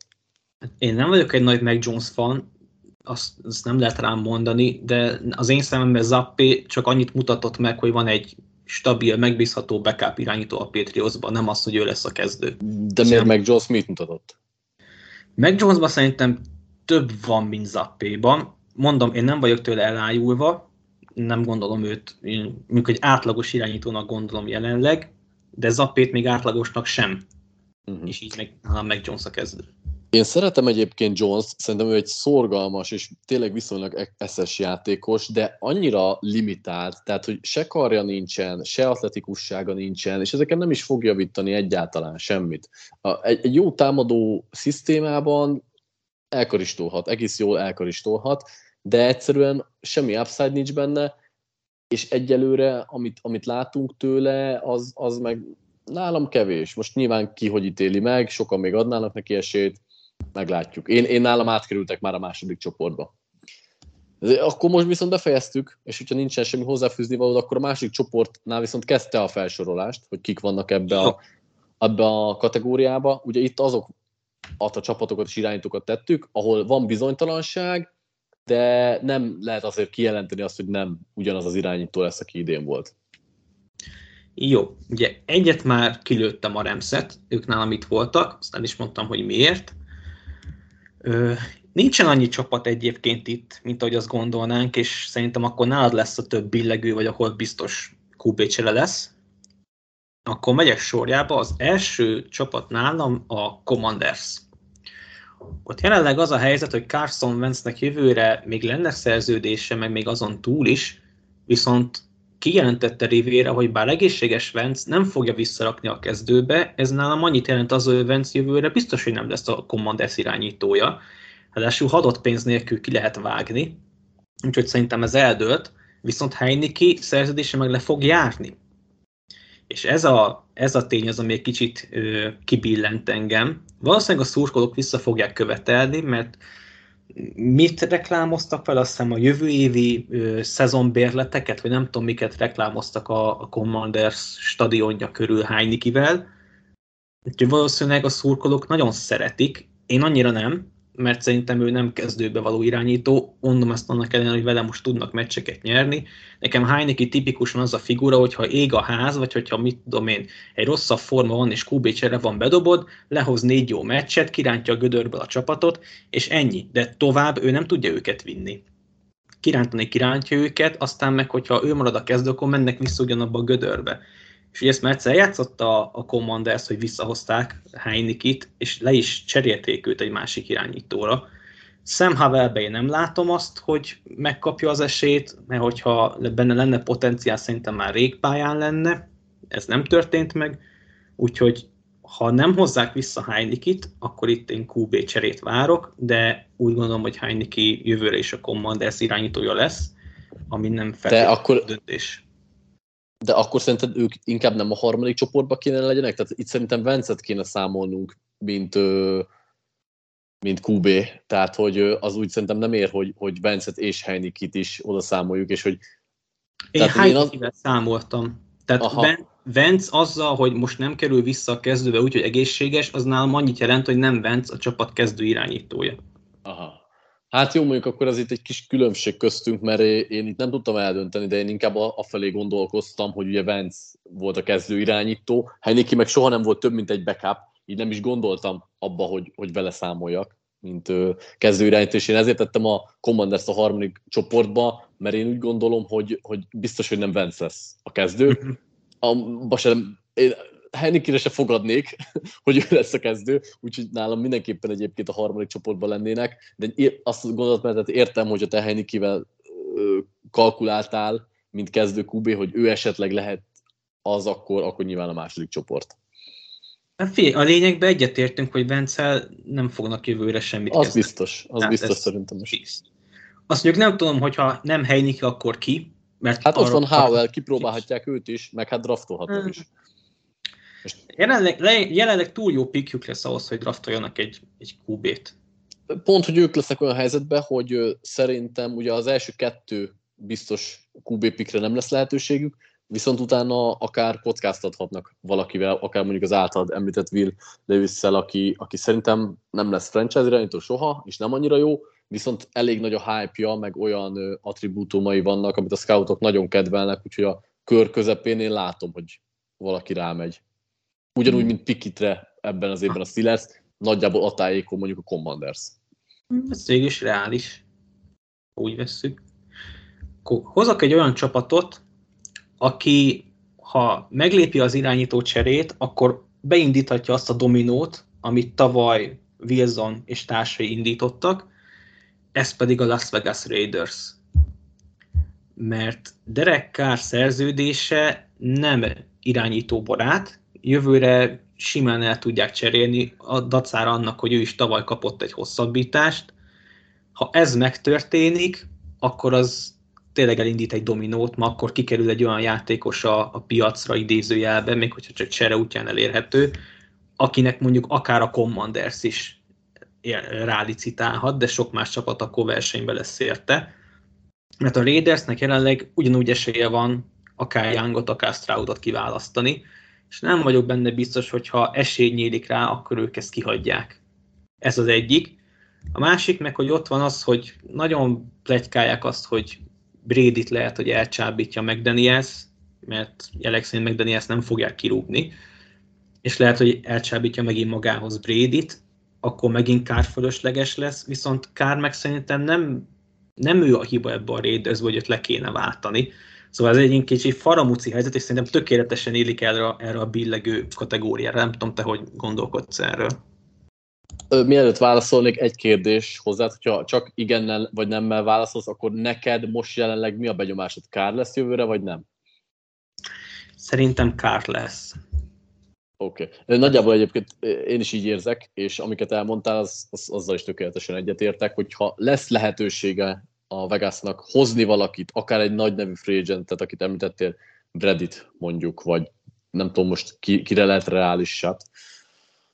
Speaker 2: Én nem vagyok egy nagy Meg Jones fan, azt, azt nem lehet rám mondani, de az én szememben Zappé csak annyit mutatott meg, hogy van egy stabil, megbízható backup irányító a Patriotsban, nem az, hogy ő lesz a kezdő.
Speaker 1: De miért meg Jones mit mutatott?
Speaker 2: Meg Jonesban szerintem több van, mint Zappéban. Mondom, én nem vagyok tőle elájulva, nem gondolom őt, mondjuk egy átlagos irányítónak gondolom jelenleg, de Zappét még átlagosnak sem. Uh-huh. És így meg, ha meg Jones a kezdő.
Speaker 1: Én szeretem egyébként Jones, szerintem ő egy szorgalmas és tényleg viszonylag eszes játékos, de annyira limitált, tehát hogy se karja nincsen, se atletikussága nincsen, és ezeken nem is fog javítani egyáltalán semmit. Egy, egy jó támadó szisztémában elkaristolhat, egész jól elkaristolhat, de egyszerűen semmi upside nincs benne, és egyelőre, amit, amit látunk tőle, az, az meg nálam kevés. Most nyilván ki hogy ítéli meg, sokan még adnának neki esélyt, meglátjuk. Én, én nálam átkerültek már a második csoportba. Akkor most viszont befejeztük, és hogyha nincsen semmi hozzáfűzni való, akkor a másik csoportnál viszont kezdte a felsorolást, hogy kik vannak ebbe a, ebbe a kategóriába. Ugye itt azok a csapatokat és irányítókat tettük, ahol van bizonytalanság, de nem lehet azért kijelenteni azt, hogy nem ugyanaz az irányító lesz, aki idén volt.
Speaker 2: Jó, ugye egyet már kilőttem a Remszet, ők nálam itt voltak, aztán is mondtam, hogy miért. Ö, nincsen annyi csapat egyébként itt, mint ahogy azt gondolnánk, és szerintem akkor nálad lesz a több billegő, vagy ahol biztos QB lesz. Akkor megyek sorjába, az első csapat nálam a Commanders. Ott jelenleg az a helyzet, hogy Carson Wentznek jövőre még lenne szerződése, meg még azon túl is, viszont kijelentette Rivére, hogy bár egészséges Vence nem fogja visszarakni a kezdőbe, ez nálam annyit jelent az, hogy Vence jövőre biztos, hogy nem lesz a Commanders irányítója. Ráadásul hadott pénz nélkül ki lehet vágni, úgyhogy szerintem ez eldőlt, viszont Heineke szerződése meg le fog járni. És ez a, ez a tény az, ami egy kicsit ö, kibillent engem. Valószínűleg a szurkolók vissza fogják követelni, mert mit reklámoztak fel, azt hiszem a jövő évi ö, szezonbérleteket, vagy nem tudom miket reklámoztak a, a Commanders stadionja körül Heinikivel. Úgyhogy valószínűleg a szurkolók nagyon szeretik, én annyira nem, mert szerintem ő nem kezdőbe való irányító, mondom ezt annak ellenére, hogy vele most tudnak meccseket nyerni. Nekem Heineke tipikusan az a figura, hogyha ég a ház, vagy hogyha mit tudom én, egy rosszabb forma van, és QB csere van bedobod, lehoz négy jó meccset, kirántja a gödörből a csapatot, és ennyi. De tovább ő nem tudja őket vinni. Kirántani kirántja őket, aztán meg, hogyha ő marad a kezdő, akkor mennek vissza ugyanabba a gödörbe. És ugye ezt már egyszer játszotta a Commanders, hogy visszahozták Heinikit, és le is cserélték őt egy másik irányítóra. Sam Havelbe én nem látom azt, hogy megkapja az esélyt, mert hogyha benne lenne potenciál, szerintem már rég pályán lenne, ez nem történt meg, úgyhogy ha nem hozzák vissza Heinikit, akkor itt én QB cserét várok, de úgy gondolom, hogy Heineke jövőre is a Commanders irányítója lesz, ami nem feltétlenül akkor, döntés
Speaker 1: de akkor szerinted ők inkább nem a harmadik csoportba kéne legyenek? Tehát itt szerintem Vencet kéne számolnunk, mint, mint QB. Tehát, hogy az úgy szerintem nem ér, hogy, hogy Vencet és Heinikit is oda számoljuk, és hogy
Speaker 2: én Heinikivel az... számoltam. Tehát Aha. Vence azzal, hogy most nem kerül vissza a kezdőbe úgy, hogy egészséges, az nálam annyit jelent, hogy nem Vence a csapat kezdő irányítója.
Speaker 1: Aha. Hát jó, mondjuk akkor az itt egy kis különbség köztünk, mert én itt nem tudtam eldönteni, de én inkább afelé gondolkoztam, hogy ugye Vance volt a kezdő irányító, Heineke meg soha nem volt több, mint egy backup, így nem is gondoltam abba, hogy, hogy vele számoljak, mint ö, kezdő irányító, és én ezért tettem a Commanders a harmadik csoportba, mert én úgy gondolom, hogy, hogy biztos, hogy nem Vance lesz a kezdő. Abba sem, én Hennikire se fogadnék, hogy ő lesz a kezdő, úgyhogy nálam mindenképpen egyébként a harmadik csoportban lennének, de azt gondolat, értem, hogy a te Hennikivel kalkuláltál, mint kezdő QB, hogy ő esetleg lehet az, akkor, akkor nyilván a második csoport.
Speaker 2: Hát figyelj, a lényegben egyetértünk, hogy Vencel nem fognak jövőre semmit
Speaker 1: Az kezdeni. biztos, az Tehát biztos szerintem is.
Speaker 2: Azt mondjuk nem tudom, hogyha nem Heinike, akkor ki.
Speaker 1: Mert hát ott van Howell, kipróbálhatják őt is, meg hát draftolhatnak is.
Speaker 2: Jelenleg, jelenleg túl jó pikjük lesz ahhoz, hogy draftoljanak egy, egy QB-t.
Speaker 1: Pont, hogy ők lesznek olyan helyzetben, hogy szerintem ugye az első kettő biztos QB pikre nem lesz lehetőségük, viszont utána akár kockáztathatnak valakivel, akár mondjuk az általad említett Will levis aki, aki szerintem nem lesz franchise irányító soha, és nem annyira jó, viszont elég nagy a hype-ja, meg olyan attribútumai vannak, amit a scoutok nagyon kedvelnek, úgyhogy a kör közepén én látom, hogy valaki rámegy. Ugyanúgy, mint Pikitre ebben az évben a Steelers, nagyjából a tájékon mondjuk a Commanders.
Speaker 2: Ez végül is reális. Úgy vesszük. akkor hozok egy olyan csapatot, aki ha meglépi az irányító cserét, akkor beindíthatja azt a dominót, amit tavaly Wilson és társai indítottak, ez pedig a Las Vegas Raiders. Mert Derek Carr szerződése nem irányító barát, jövőre simán el tudják cserélni a dacára annak, hogy ő is tavaly kapott egy hosszabbítást. Ha ez megtörténik, akkor az tényleg elindít egy dominót, ma akkor kikerül egy olyan játékos a, a piacra idézőjelben, még hogyha csak csere útján elérhető, akinek mondjuk akár a Commanders is rálicitálhat, de sok más csapat akkor versenybe lesz érte. Mert a Raidersnek jelenleg ugyanúgy esélye van akár Youngot, akár Stroudot kiválasztani, és nem vagyok benne biztos, hogy ha esély nyílik rá, akkor ők ezt kihagyják. Ez az egyik. A másik meg, hogy ott van az, hogy nagyon plegykálják azt, hogy Brady-t lehet, hogy elcsábítja meg Daniels, mert jelek szerint meg Daniels nem fogják kirúgni, és lehet, hogy elcsábítja megint magához Brady-t, akkor megint Kár fölösleges lesz, viszont Kár meg szerintem nem, nem ő a hiba ebben a Raiders, hogy őt le kéne váltani. Szóval ez egy kicsi faramúci helyzet, és szerintem tökéletesen élik erre, erre a billegő kategóriára. Nem tudom, te hogy gondolkodsz erről.
Speaker 1: Mielőtt válaszolnék, egy kérdés hozzá, hogyha csak igennel vagy nemmel válaszolsz, akkor neked most jelenleg mi a benyomásod? Kár lesz jövőre, vagy nem?
Speaker 2: Szerintem kár lesz.
Speaker 1: Oké. Okay. Nagyjából egyébként én is így érzek, és amiket elmondtál, az, az, azzal is tökéletesen egyetértek, hogyha lesz lehetősége a Vegasnak hozni valakit, akár egy nagy nevű free agentet, akit említettél, Bredit mondjuk, vagy nem tudom most ki, kire lehet reálisat,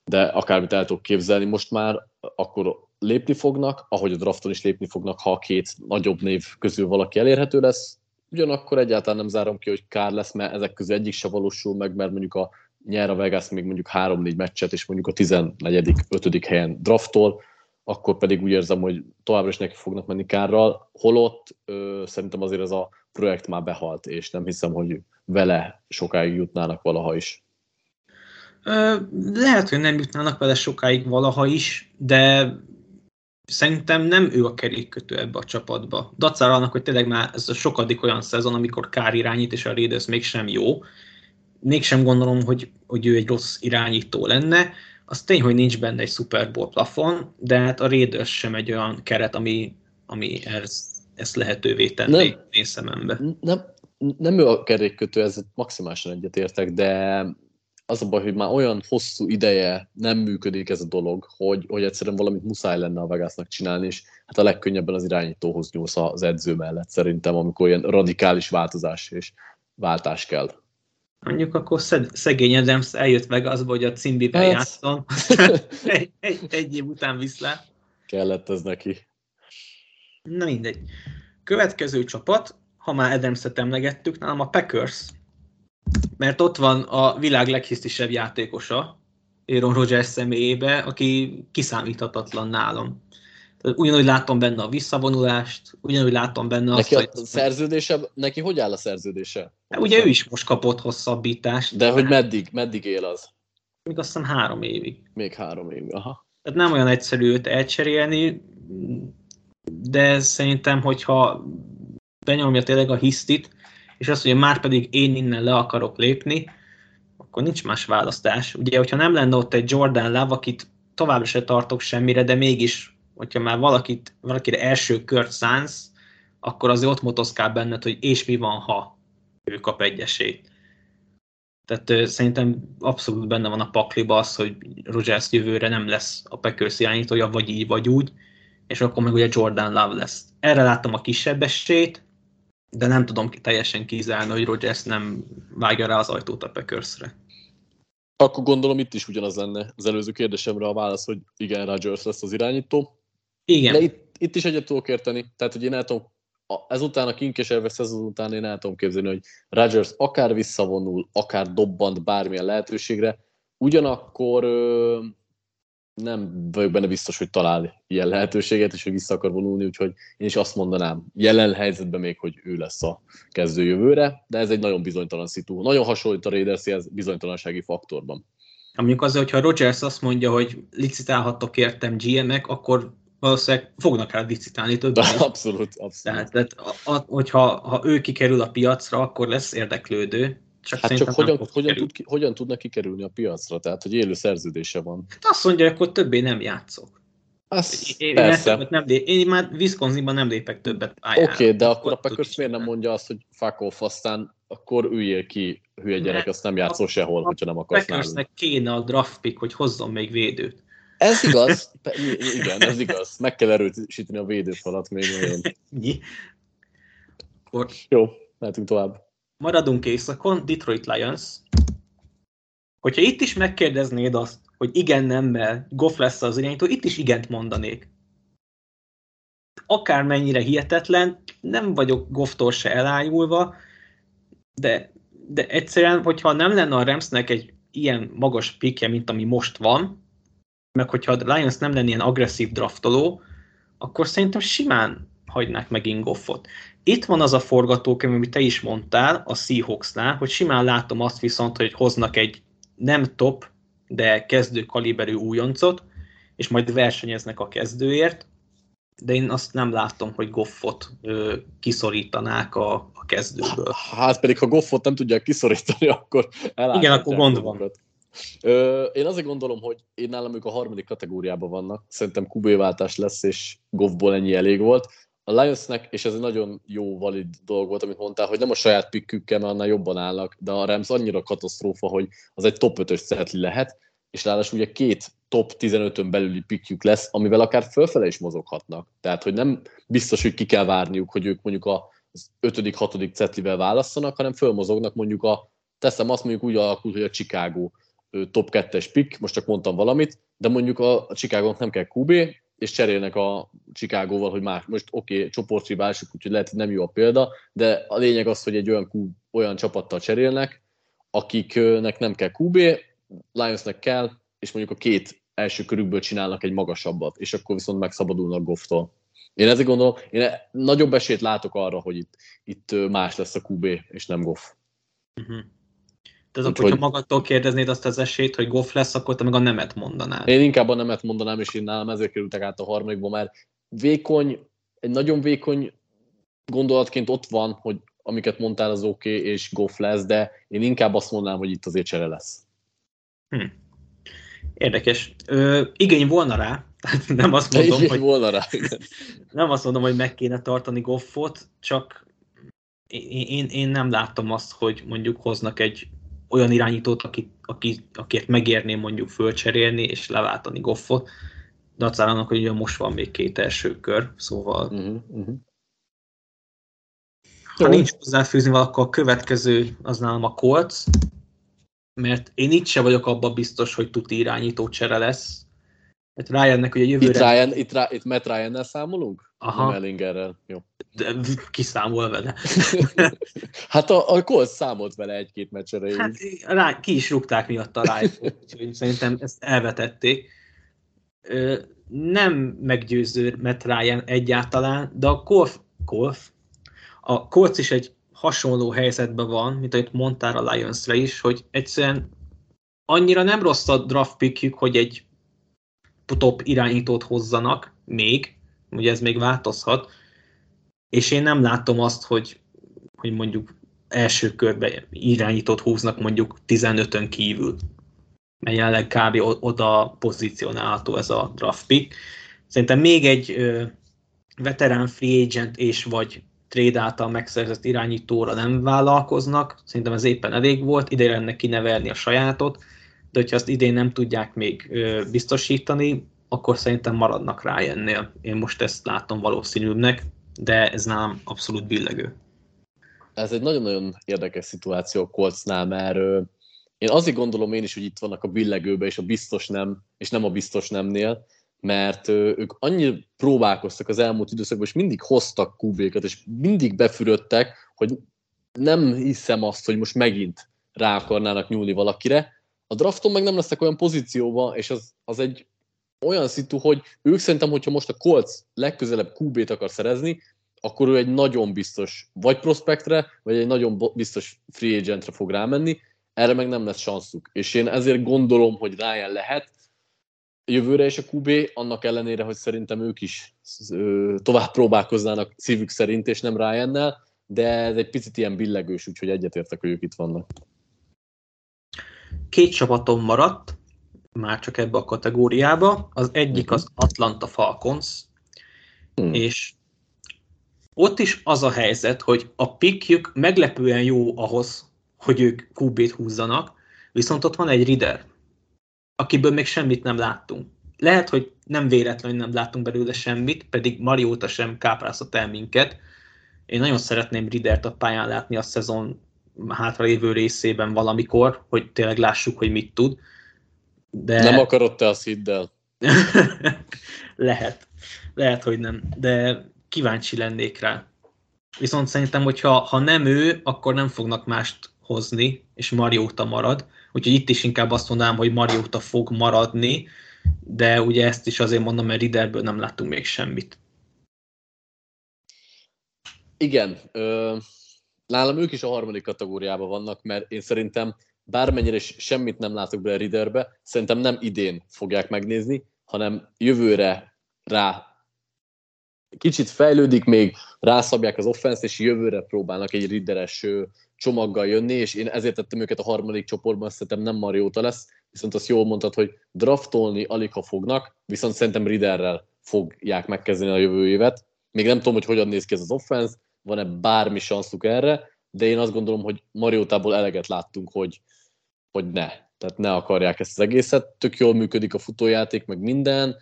Speaker 1: de akármit el tudok képzelni most már, akkor lépni fognak, ahogy a drafton is lépni fognak, ha a két nagyobb név közül valaki elérhető lesz. Ugyanakkor egyáltalán nem zárom ki, hogy kár lesz, mert ezek közül egyik se valósul meg, mert mondjuk a nyer a Vegas még mondjuk 3-4 meccset, és mondjuk a 14 5 helyen draftol, akkor pedig úgy érzem, hogy továbbra is neki fognak menni kárral, holott ö, szerintem azért ez a projekt már behalt, és nem hiszem, hogy vele sokáig jutnának valaha is.
Speaker 2: Lehet, hogy nem jutnának vele sokáig valaha is, de szerintem nem ő a kerékkötő ebbe a csapatba. Dacára annak, hogy tényleg már ez a sokadik olyan szezon, amikor Kár irányít, és a Raiders mégsem jó. Mégsem gondolom, hogy, hogy ő egy rossz irányító lenne. Az tény, hogy nincs benne egy Super Bowl plafon, de hát a Raiders sem egy olyan keret, ami, ami ez, ezt lehetővé tenné nem, én szemembe.
Speaker 1: Nem, nem ő a kerékkötő, ez maximálisan egyetértek, de az a baj, hogy már olyan hosszú ideje nem működik ez a dolog, hogy, hogy egyszerűen valamit muszáj lenne a Vegasnak csinálni, és hát a legkönnyebben az irányítóhoz nyúlsz az edző mellett szerintem, amikor ilyen radikális változás és váltás kell.
Speaker 2: Mondjuk akkor szegény Adams eljött Vegasba, hogy a cimbiben hát... játszon. egy, egy, egy év után viszlá.
Speaker 1: Kellett ez neki.
Speaker 2: Na mindegy. Következő csapat, ha már Adams-et emlegettük, nálam a Packers mert ott van a világ leghisztisebb játékosa, Aaron Rodgers személyébe, aki kiszámíthatatlan nálam. Ugyanúgy látom benne a visszavonulást, ugyanúgy látom benne
Speaker 1: neki
Speaker 2: azt,
Speaker 1: a hogy... szerződése, neki hogy áll a szerződése?
Speaker 2: Hát ugye ő is most kapott hosszabbítást.
Speaker 1: De hogy meddig, meddig él az?
Speaker 2: Még azt hiszem három évig.
Speaker 1: Még három évig, aha.
Speaker 2: Tehát nem olyan egyszerű őt elcserélni, de szerintem, hogyha benyomja tényleg a hisztit, és azt mondja, már pedig én innen le akarok lépni, akkor nincs más választás. Ugye, hogyha nem lenne ott egy Jordan Love, akit továbbra se tartok semmire, de mégis, hogyha már valakit, valakire első kört szánsz, akkor azért ott motoszkál benned, hogy és mi van, ha ő kap egy esélyt. Tehát ö, szerintem abszolút benne van a pakliba az, hogy Rogers jövőre nem lesz a Packers irányítója, vagy így, vagy úgy, és akkor meg ugye Jordan Love lesz. Erre láttam a kisebb esélyt, de nem tudom teljesen kizárni, hogy Rodgers nem vágja rá az ajtót a Packersre.
Speaker 1: Akkor gondolom itt is ugyanaz lenne az előző kérdésemre a válasz, hogy igen, Rodgers lesz az irányító.
Speaker 2: Igen.
Speaker 1: De itt, itt is egyet tudok érteni. Tehát, hogy én el tudom, ezután a kinkes elvesz ezután én el tudom képzelni, hogy Rodgers akár visszavonul, akár dobbant bármilyen lehetőségre, ugyanakkor nem vagyok benne biztos, hogy talál ilyen lehetőséget, és hogy vissza akar vonulni, úgyhogy én is azt mondanám, jelen helyzetben még, hogy ő lesz a kezdő jövőre, de ez egy nagyon bizonytalan szitu. Nagyon hasonlít a Raidershez bizonytalansági faktorban.
Speaker 2: Mondjuk az, hogyha Rogers azt mondja, hogy licitálhattok értem GM-ek, akkor valószínűleg fognak rá licitálni többen.
Speaker 1: Abszolút, abszolút.
Speaker 2: Tehát, tehát a, a, hogyha ha ő kikerül a piacra, akkor lesz érdeklődő.
Speaker 1: Csak hát csak hogyan, hogyan, tud, ki, hogyan tudna kikerülni a piacra? Tehát, hogy élő szerződése van. Hát
Speaker 2: azt mondja, hogy akkor többé nem játszok.
Speaker 1: Az,
Speaker 2: én,
Speaker 1: persze.
Speaker 2: nem lép, én már Wisconsinban nem lépek többet
Speaker 1: Oké, okay, de akkor a Packers miért nem mondja azt, hogy fuck off, aztán akkor üljél ki, hülye gyerek, azt nem játszol sehol, hogyha nem akarsz
Speaker 2: Packersnek kéne a draft pick, hogy hozzon még védőt.
Speaker 1: Ez igaz, igen, ez igaz. Meg kell erősíteni a védőfalat még nagyon.
Speaker 2: Akkor
Speaker 1: Jó, mehetünk tovább.
Speaker 2: Maradunk éjszakon, Detroit Lions. Hogyha itt is megkérdeznéd azt, hogy igen, nemmel, Goff lesz az irányító, itt is igent mondanék. Akármennyire hihetetlen, nem vagyok Gofftól se elájulva, de, de egyszerűen, hogyha nem lenne a Ramsnek egy ilyen magas pikje, mint ami most van, meg hogyha a Lions nem lenne ilyen agresszív draftoló, akkor szerintem simán hagynák meg Goffot. Itt van az a forgatókönyv, amit te is mondtál a Seahawksnál, hogy simán látom azt viszont, hogy hoznak egy nem top, de kezdő kaliberű újoncot, és majd versenyeznek a kezdőért, de én azt nem látom, hogy Goffot ö, kiszorítanák a, a kezdőből.
Speaker 1: Hát pedig, ha Goffot nem tudják kiszorítani, akkor
Speaker 2: Igen, akkor gond van.
Speaker 1: Ö, én azért gondolom, hogy én nálam ők a harmadik kategóriában vannak. Szerintem QB váltás lesz, és Goffból ennyi elég volt. A Lionsnek, és ez egy nagyon jó, valid dolog volt, amit mondtál, hogy nem a saját pikkükkel, mert annál jobban állnak, de a Rams annyira katasztrófa, hogy az egy top 5-ös szetli lehet, és ráadásul ugye két top 15-ön belüli pikkjük lesz, amivel akár fölfele is mozoghatnak. Tehát, hogy nem biztos, hogy ki kell várniuk, hogy ők mondjuk az 5.-6. cetlivel válasszanak, hanem fölmozognak mondjuk a, teszem azt mondjuk úgy alakult, hogy a Chicago top 2-es pick, most csak mondtam valamit, de mondjuk a, a nem kell QB, és cserélnek a Chicagóval, hogy más, most oké, okay, csoportriválsuk, úgyhogy lehet, hogy nem jó a példa, de a lényeg az, hogy egy olyan, olyan csapattal cserélnek, akiknek nem kell QB, Lionsnek kell, és mondjuk a két első körükből csinálnak egy magasabbat, és akkor viszont megszabadulnak Gofftól. Én ezért gondolom, én nagyobb esélyt látok arra, hogy itt, itt más lesz a QB, és nem Goff.
Speaker 2: Uh-huh. Tehát akkor, hogyha magadtól kérdeznéd azt az esélyt, hogy Goff lesz, akkor te meg a nemet mondanád.
Speaker 1: Én inkább a nemet mondanám, és én nálam ezért kerültek át a harmadikba, mert vékony, egy nagyon vékony gondolatként ott van, hogy amiket mondtál az oké, okay, és Goff lesz, de én inkább azt mondanám, hogy itt azért csere lesz.
Speaker 2: Hm. Érdekes. Ö, igény volna rá, nem azt mondom,
Speaker 1: igény hogy, volna rá.
Speaker 2: nem azt mondom, hogy meg kéne tartani Goffot, csak én, én, én nem látom azt, hogy mondjuk hoznak egy olyan irányítót, aki, aki, akiért megérném mondjuk fölcserélni és leváltani Goffot, dacára annak, hogy ugye most van még két első kör, szóval uh-huh, uh-huh. Ha Jó. nincs hozzáfűzni akkor a következő az nálam a Colts, mert én itt se vagyok abban biztos, hogy tuti irányító csere lesz. Hát Ryannek ugye jövőre...
Speaker 1: Itt, Ryan, itt, Ryan, itt Matt Ryan-nel számolunk? Aha. Nem Ellingerrel. Jó.
Speaker 2: De ki számol vele?
Speaker 1: hát a, a Colts számolt vele egy-két meccsere.
Speaker 2: Hát rá, ki is rúgták miatt a Ryan, úgyhogy szerintem ezt elvetették. Nem meggyőző Matt Ryan egyáltalán, de a Colf, Colf a Colts is egy hasonló helyzetben van, mint amit mondtál a Lions-re is, hogy egyszerűen annyira nem rossz a draft pickjük, hogy egy top irányítót hozzanak még, ugye ez még változhat, és én nem látom azt, hogy, hogy mondjuk első körben irányítót húznak mondjuk 15-ön kívül, mert jelenleg kb. oda pozícionálható ez a draft pick. Szerintem még egy veterán free agent és vagy trade által megszerzett irányítóra nem vállalkoznak, szerintem ez éppen elég volt, ide lenne kinevelni a sajátot, de hogyha azt idén nem tudják még biztosítani, akkor szerintem maradnak rá ennél. Én most ezt látom valószínűbbnek, de ez nálam abszolút billegő.
Speaker 1: Ez egy nagyon-nagyon érdekes szituáció a Coltsnál, mert én azért gondolom én is, hogy itt vannak a billegőbe, és a biztos nem, és nem a biztos nemnél, mert ők annyira próbálkoztak az elmúlt időszakban, és mindig hoztak kubékat, és mindig befürödtek, hogy nem hiszem azt, hogy most megint rá akarnának nyúlni valakire. A drafton meg nem lesznek olyan pozícióba, és az, az egy olyan szitu, hogy ők szerintem, hogyha most a Colts legközelebb QB-t akar szerezni, akkor ő egy nagyon biztos vagy prospektre, vagy egy nagyon biztos free agentre fog rámenni, erre meg nem lesz sanszuk. És én ezért gondolom, hogy Ryan lehet, jövőre is a QB, annak ellenére, hogy szerintem ők is tovább próbálkoznának szívük szerint, és nem Ryannel, de ez egy picit ilyen billegős, úgyhogy egyetértek, hogy ők itt vannak.
Speaker 2: Két csapatom maradt, már csak ebbe a kategóriába. Az egyik mhm. az Atlanta Falcons, hmm. és ott is az a helyzet, hogy a pikjük meglepően jó ahhoz, hogy ők QB-t húzzanak, viszont ott van egy Rider, akiből még semmit nem láttunk. Lehet, hogy nem véletlenül nem láttunk belőle semmit, pedig Marióta sem káprászott el minket. Én nagyon szeretném Ridert a pályán látni a szezon hátralévő részében valamikor, hogy tényleg lássuk, hogy mit tud.
Speaker 1: De... Nem akarod te azt hidd el.
Speaker 2: Lehet. Lehet, hogy nem. De kíváncsi lennék rá. Viszont szerintem, hogyha ha nem ő, akkor nem fognak mást hozni, és Marióta marad. Úgyhogy itt is inkább azt mondanám, hogy Marióta fog maradni, de ugye ezt is azért mondom, mert Riderből nem láttunk még semmit.
Speaker 1: Igen, ö, nálam ők is a harmadik kategóriában vannak, mert én szerintem bármennyire is semmit nem látok bele Riderbe, szerintem nem idén fogják megnézni, hanem jövőre rá kicsit fejlődik még, rászabják az offense és jövőre próbálnak egy Rideres csomaggal jönni, és én ezért tettem őket a harmadik csoportban, szerintem nem Mariota lesz, viszont azt jól mondtad, hogy draftolni alig ha fognak, viszont szerintem Riderrel fogják megkezdeni a jövő évet. Még nem tudom, hogy hogyan néz ki ez az offense, van-e bármi sanszuk erre, de én azt gondolom, hogy Mariotából eleget láttunk, hogy, hogy ne. Tehát ne akarják ezt az egészet. Tök jól működik a futójáték, meg minden,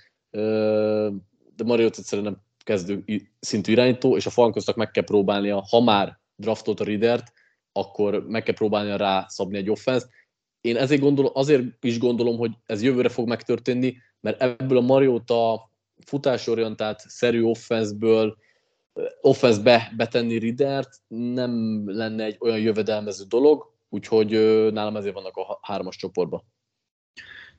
Speaker 1: de Mariota egyszerűen nem kezdő szintű irányító, és a Falkoznak meg kell próbálnia, ha már draftolt a Ridert, akkor meg kell próbálnia rá szabni egy offense Én ezért gondolom, azért is gondolom, hogy ez jövőre fog megtörténni, mert ebből a Mariota futásorientált szerű offense-ből offense-be betenni Ridert nem lenne egy olyan jövedelmező dolog, úgyhogy nálam ezért vannak a hármas csoportban.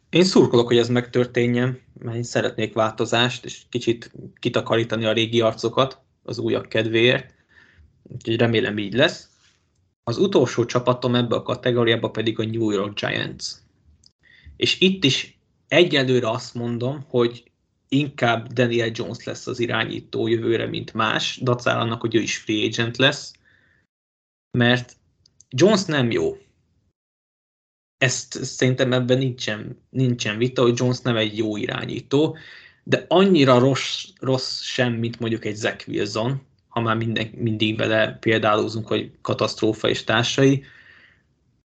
Speaker 2: Én szurkolok, hogy ez megtörténjen, mert én szeretnék változást, és kicsit kitakarítani a régi arcokat az újak kedvéért, úgyhogy remélem így lesz. Az utolsó csapatom ebbe a kategóriába pedig a New York Giants. És itt is egyelőre azt mondom, hogy inkább Daniel Jones lesz az irányító jövőre, mint más, dacál annak, hogy ő is free agent lesz, mert Jones nem jó. Ezt szerintem ebben nincsen, nincsen vita, hogy Jones nem egy jó irányító, de annyira rossz, rossz sem, mint mondjuk egy Zach Wilson, ha már minden, mindig bele példálózunk, hogy katasztrófa és társai.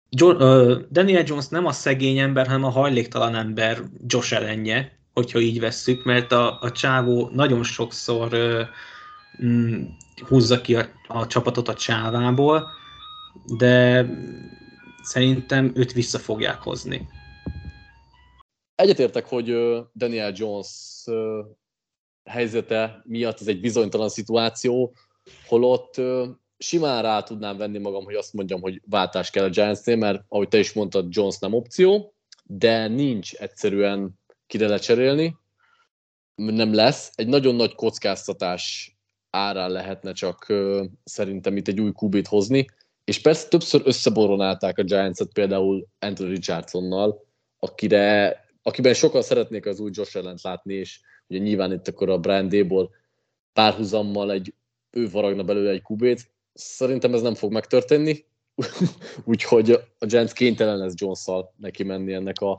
Speaker 2: John, uh, Daniel Jones nem a szegény ember, hanem a hajléktalan ember Josh ellenje, hogyha így vesszük, mert a, a csávó nagyon sokszor uh, húzza ki a, a csapatot a csávából, de szerintem őt vissza fogják hozni.
Speaker 1: Egyetértek, hogy Daniel Jones helyzete miatt ez egy bizonytalan szituáció, holott simán rá tudnám venni magam, hogy azt mondjam, hogy váltás kell a Giantsnél, mert ahogy te is mondtad, Jones nem opció, de nincs egyszerűen kire lecserélni, nem lesz. Egy nagyon nagy kockáztatás árán lehetne csak szerintem itt egy új kubit hozni, és persze többször összeboronálták a Giants-et például Anthony Richardsonnal, akire, akiben sokan szeretnék az új Josh ellent látni, és ugye nyilván itt akkor a Brian Dable párhuzammal egy ő varagna belőle egy kubét. Szerintem ez nem fog megtörténni, úgyhogy a Giants kénytelen lesz jones neki menni ennek a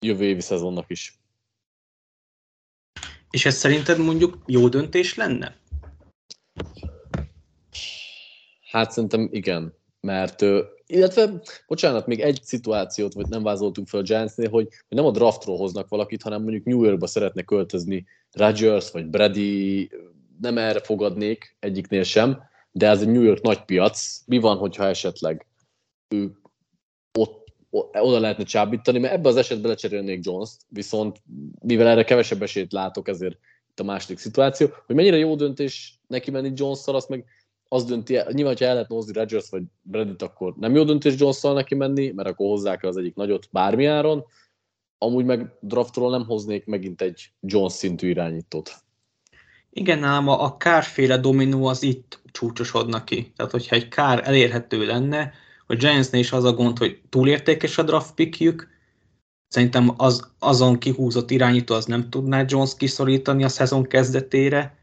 Speaker 1: jövő évi szezonnak is.
Speaker 2: És ez szerinted mondjuk jó döntés lenne?
Speaker 1: Hát szerintem igen, mert illetve, bocsánat, még egy szituációt, vagy nem vázoltunk fel a Giantsnél, hogy, nem a draftról hoznak valakit, hanem mondjuk New Yorkba szeretne költözni Rodgers, vagy Brady, nem erre fogadnék egyiknél sem, de ez egy New York nagy piac. Mi van, hogyha esetleg ő ott, oda lehetne csábítani, mert ebbe az esetben lecserélnék Jones-t, viszont mivel erre kevesebb esélyt látok, ezért itt a második szituáció, hogy mennyire jó döntés neki menni Jones-szal, azt meg az dönti el, nyilván, ha el lehet nozni Rodgers vagy Bradit, akkor nem jó döntés jones neki menni, mert akkor hozzák el az egyik nagyot bármi áron. Amúgy meg draftról nem hoznék megint egy Jones szintű irányítót.
Speaker 2: Igen, nálam a, a kárféle dominó az itt csúcsosodna ki. Tehát, hogyha egy kár elérhető lenne, hogy Giantsnél is az a gond, hogy túlértékes a draft pickjük, Szerintem az, azon kihúzott irányító az nem tudná Jones kiszorítani a szezon kezdetére,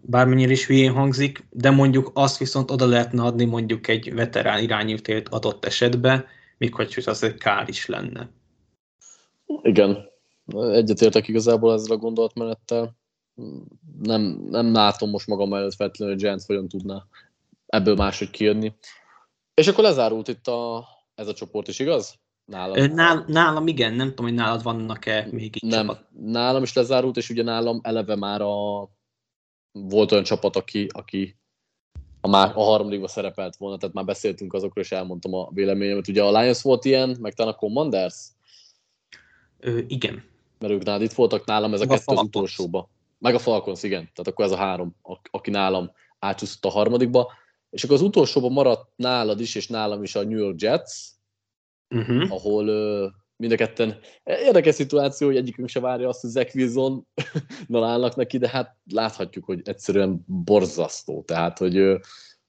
Speaker 2: bármennyire is hülyén hangzik, de mondjuk azt viszont oda lehetne adni mondjuk egy veterán irányítót adott esetben, még hogy az egy kár is lenne.
Speaker 1: Igen, egyetértek igazából ezzel a gondolatmenettel. Nem, nem látom most magam előtt feltétlenül, hogy Giants hogyan tudná ebből máshogy kijönni. És akkor lezárult itt a, ez a csoport is, igaz?
Speaker 2: Nálam. Nál, nálam igen, nem tudom, hogy nálad vannak-e még itt
Speaker 1: Nem, csapat. nálam is lezárult, és ugye nálam eleve már a, volt olyan csapat, aki, aki a, má, a harmadikba szerepelt volna, tehát már beszéltünk azokról, és elmondtam a véleményemet. Ugye a Lions volt ilyen, meg talán a Commanders?
Speaker 2: Ö, igen.
Speaker 1: Mert ők nálad itt voltak, nálam ez a, a kettő az utolsóba. Meg a Falcons, igen. Tehát akkor ez a három, aki nálam átcsúszott a harmadikba. És akkor az utolsóban maradt nálad is, és nálam is a New York Jets, uh-huh. ahol mind a ketten érdekes szituáció, hogy egyikünk se várja azt, hogy Zach Wilson állnak neki, de hát láthatjuk, hogy egyszerűen borzasztó. Tehát, hogy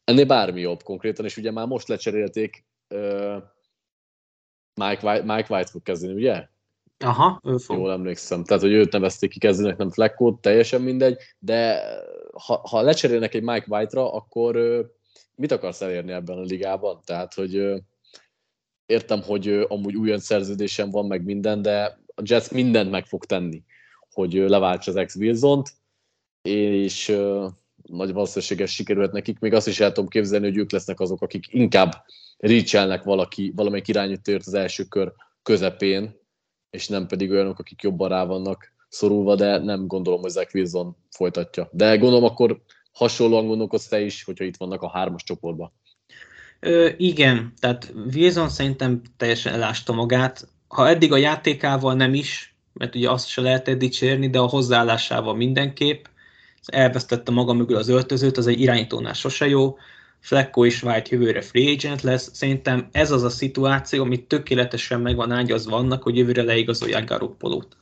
Speaker 1: ennél bármi jobb konkrétan, és ugye már most lecserélték Mike, White, Mike White fog kezdeni, ugye?
Speaker 2: Aha, ő fog.
Speaker 1: Jól emlékszem. Tehát, hogy őt nevezték ki kezdőnek, nem Fleckot, teljesen mindegy, de ha, ha lecserélnek egy Mike White-ra, akkor mit akarsz elérni ebben a ligában? Tehát, hogy értem, hogy amúgy újon szerződésem van, meg minden, de a Jets mindent meg fog tenni, hogy leváltsa az ex wilson és nagy valószínűséggel sikerült nekik. Még azt is el tudom képzelni, hogy ők lesznek azok, akik inkább reachelnek valaki, valamelyik irányítóért az első kör közepén, és nem pedig olyanok, akik jobban rá vannak szorulva, de nem gondolom, hogy Zach Wilson folytatja. De gondolom akkor hasonlóan gondolkodsz te is, hogyha itt vannak a hármas csoportban.
Speaker 2: Ö, igen, tehát Wilson szerintem teljesen elásta magát. Ha eddig a játékával nem is, mert ugye azt se lehet dicsérni, de a hozzáállásával mindenképp. Elvesztette maga mögül az öltözőt, az egy irányítónál sose jó. Flecko és White jövőre free agent lesz. Szerintem ez az a szituáció, amit tökéletesen meg van ágyazva annak, hogy jövőre leigazolják Garoppolót.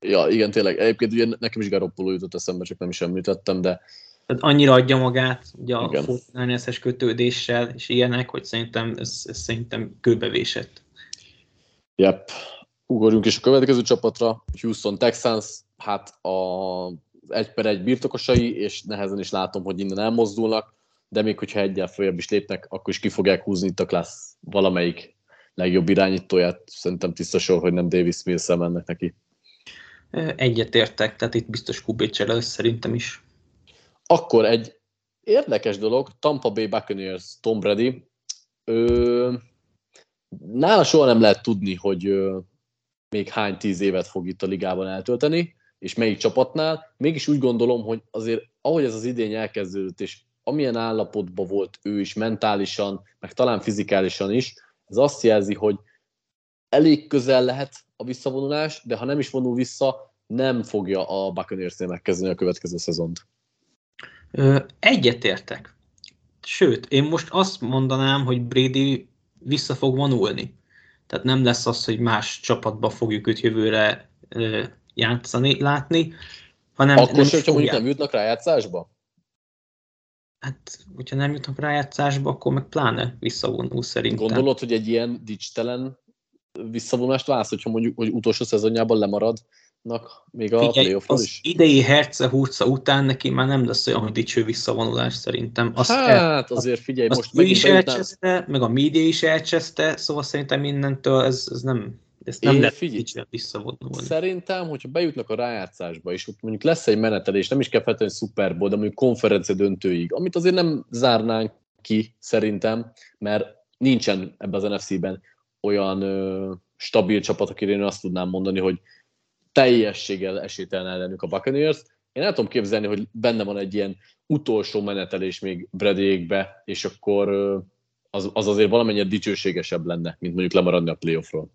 Speaker 1: Ja, igen, tényleg. Egyébként ugye nekem is Garoppolo jutott eszembe, csak nem is említettem, de
Speaker 2: tehát annyira adja magát ugye a Fortnite-es kötődéssel és ilyenek, hogy szerintem ez, ez szerintem kőbevésett.
Speaker 1: Yep. Ugorjunk is a következő csapatra, Houston Texans, hát a egy per egy birtokosai, és nehezen is látom, hogy innen elmozdulnak, de még hogyha egyel följebb is lépnek, akkor is ki fogják húzni itt a klassz valamelyik legjobb irányítóját. Szerintem tiszta sor, hogy nem Davis mills mennek neki.
Speaker 2: Egyetértek, tehát itt biztos Kubécsel szerintem is.
Speaker 1: Akkor egy érdekes dolog, Tampa Bay Buccaneers, Tom Brady, ö, nála soha nem lehet tudni, hogy ö, még hány tíz évet fog itt a ligában eltölteni, és melyik csapatnál. Mégis úgy gondolom, hogy azért ahogy ez az idény elkezdődött, és amilyen állapotban volt ő is mentálisan, meg talán fizikálisan is, ez azt jelzi, hogy elég közel lehet a visszavonulás, de ha nem is vonul vissza, nem fogja a Buccaneers-nél megkezdeni a következő szezont.
Speaker 2: Egyetértek. Sőt, én most azt mondanám, hogy Brady vissza fog vonulni. Tehát nem lesz az, hogy más csapatba fogjuk őt jövőre játszani, látni, hanem...
Speaker 1: Akkor sem, mondjuk nem jutnak rájátszásba?
Speaker 2: Hát, hogyha nem jutnak rájátszásba, akkor meg pláne visszavonul szerintem.
Speaker 1: Gondolod, hogy egy ilyen dicstelen visszavonulást válsz, hogyha mondjuk hogy utolsó szezonjában lemarad még a playoff
Speaker 2: az is? idei herce hurca után neki már nem lesz olyan, hogy dicső visszavonulás szerintem.
Speaker 1: Azt hát el, azért figyelj,
Speaker 2: azt most ő is elcseszte, meg a média is elcseszte, szóval szerintem mindentől ez, ez nem, ez nem lehet figyelj, visszavonulni.
Speaker 1: Szerintem, hogyha bejutnak a rájátszásba, és ott mondjuk lesz egy menetelés, nem is kell feltenni Super Bowl, de mondjuk konferencia döntőig, amit azért nem zárnánk ki szerintem, mert nincsen ebben az NFC-ben olyan ö, stabil csapat, akire én azt tudnám mondani, hogy teljességgel esélytelen ellenük a Buccaneers. Én el tudom képzelni, hogy benne van egy ilyen utolsó menetelés még Bradyékbe, és akkor az, az azért valamennyire dicsőségesebb lenne, mint mondjuk lemaradni a playoffról.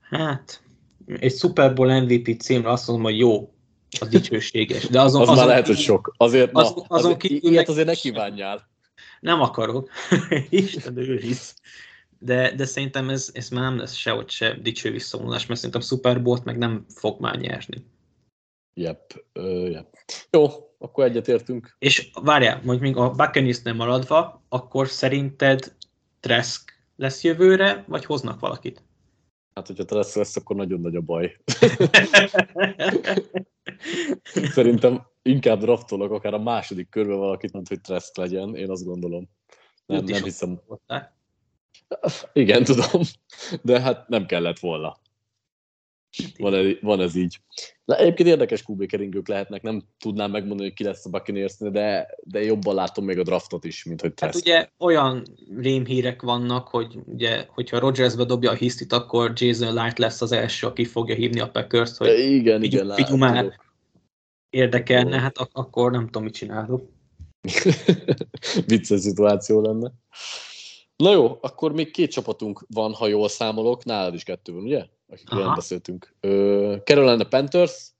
Speaker 2: Hát, egy Super Bowl MVP címre azt mondom, hogy jó, az dicsőséges. De azon,
Speaker 1: az
Speaker 2: azon
Speaker 1: már lehet, hogy sok. Azért, az, na, azon azért, ilyet azért ne kívánjál.
Speaker 2: Nem akarok. Isten őriz de, de szerintem ez, ez már nem lesz sehogy se dicső visszavonulás, mert szerintem Super Bowl-t meg nem fog már nyerni.
Speaker 1: Yep, uh, yep. Jó, akkor egyetértünk.
Speaker 2: És várjál, hogy még a buccaneers nem maradva, akkor szerinted Tresk lesz jövőre, vagy hoznak valakit?
Speaker 1: Hát, hogyha Trask lesz, akkor nagyon nagy a baj. Szerintem inkább draftolok akár a második körbe valakit, mint hogy Trask legyen, én azt gondolom. Nem, nem hiszem. Igen, tudom, de hát nem kellett volna. Van ez, van ez így. Na, egyébként érdekes QB keringők lehetnek, nem tudnám megmondani, hogy ki lesz a buccaneers de, de jobban látom még a draftot is, mint hogy
Speaker 2: Trask. Hát ugye olyan rémhírek vannak, hogy ugye, hogyha Rodgersbe dobja a hisztit, akkor Jason Light lesz az első, aki fogja hívni a Packers-t, hogy
Speaker 1: igen, figyú, igen,
Speaker 2: figyú már érdekelne, hát ak- akkor nem tudom, mit csinálok.
Speaker 1: Vicces szituáció lenne. Na jó, akkor még két csapatunk van, ha jól számolok, nálad is kettő van, ugye? Akikről nem beszéltünk. Uh, Carolina Panthers,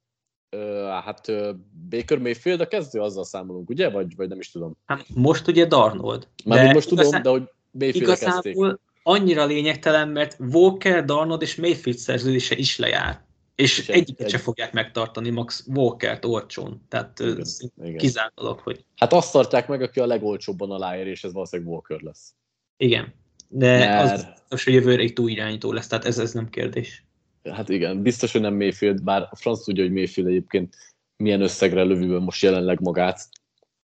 Speaker 1: uh, hát uh, Baker Mayfield a kezdő, azzal számolunk, ugye? Vagy, vagy nem is tudom.
Speaker 2: Hát most ugye Darnold.
Speaker 1: Már most igazán, tudom, de hogy Mayfield
Speaker 2: igazából kezdték. annyira lényegtelen, mert Walker, Darnold és Mayfield szerződése is lejár. És, és egyiket egy... se fogják megtartani Max Walker-t olcsón. Tehát igen, kizárt dolog, hogy...
Speaker 1: Hát azt tartják meg, aki a legolcsóbban aláér, és ez valószínűleg Walker lesz.
Speaker 2: Igen. De Mert... az biztos, hogy jövőre egy túl irányító lesz, tehát ez, ez nem kérdés.
Speaker 1: Hát igen, biztos, hogy nem Mayfield, bár a franc tudja, hogy Mayfield egyébként milyen összegre lövőben most jelenleg magát,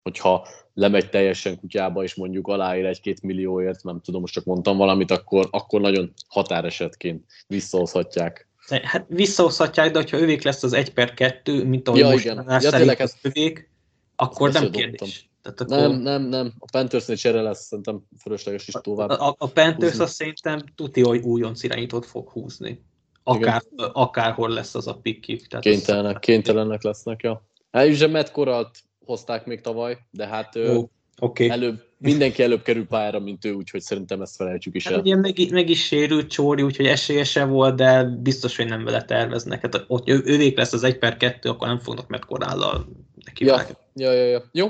Speaker 1: hogyha lemegy teljesen kutyába, és mondjuk aláír egy-két millióért, nem tudom, most csak mondtam valamit, akkor, akkor nagyon határesetként visszahozhatják.
Speaker 2: Hát visszahozhatják, de hogyha övék lesz az 1 per 2, mint ahogy ja, most igen. Ja, tényleg, az övék, akkor nem kérdés.
Speaker 1: Tehát akkor... Nem, nem, nem. A Panthersnél csere lesz, szerintem fölösleges is tovább.
Speaker 2: A, a Panthers azt szerintem tuti, hogy újonc irányítót fog húzni. Akár, akárhol lesz az a pikkik.
Speaker 1: Kénytelenek, az... kénytelenek lesznek, ja. Hát ugye Matt Coralt hozták még tavaly, de hát oh, okay. előbb, mindenki előbb kerül pályára, mint ő, úgyhogy szerintem ezt felejtsük is
Speaker 2: hát el. Ugye meg, meg is sérült Csóri, úgyhogy esélyese volt, de biztos, hogy nem vele terveznek. Hát ott ővék lesz az 1 per 2, akkor nem fognak Matt Corállal neki
Speaker 1: ja, ja, ja, ja, Jó,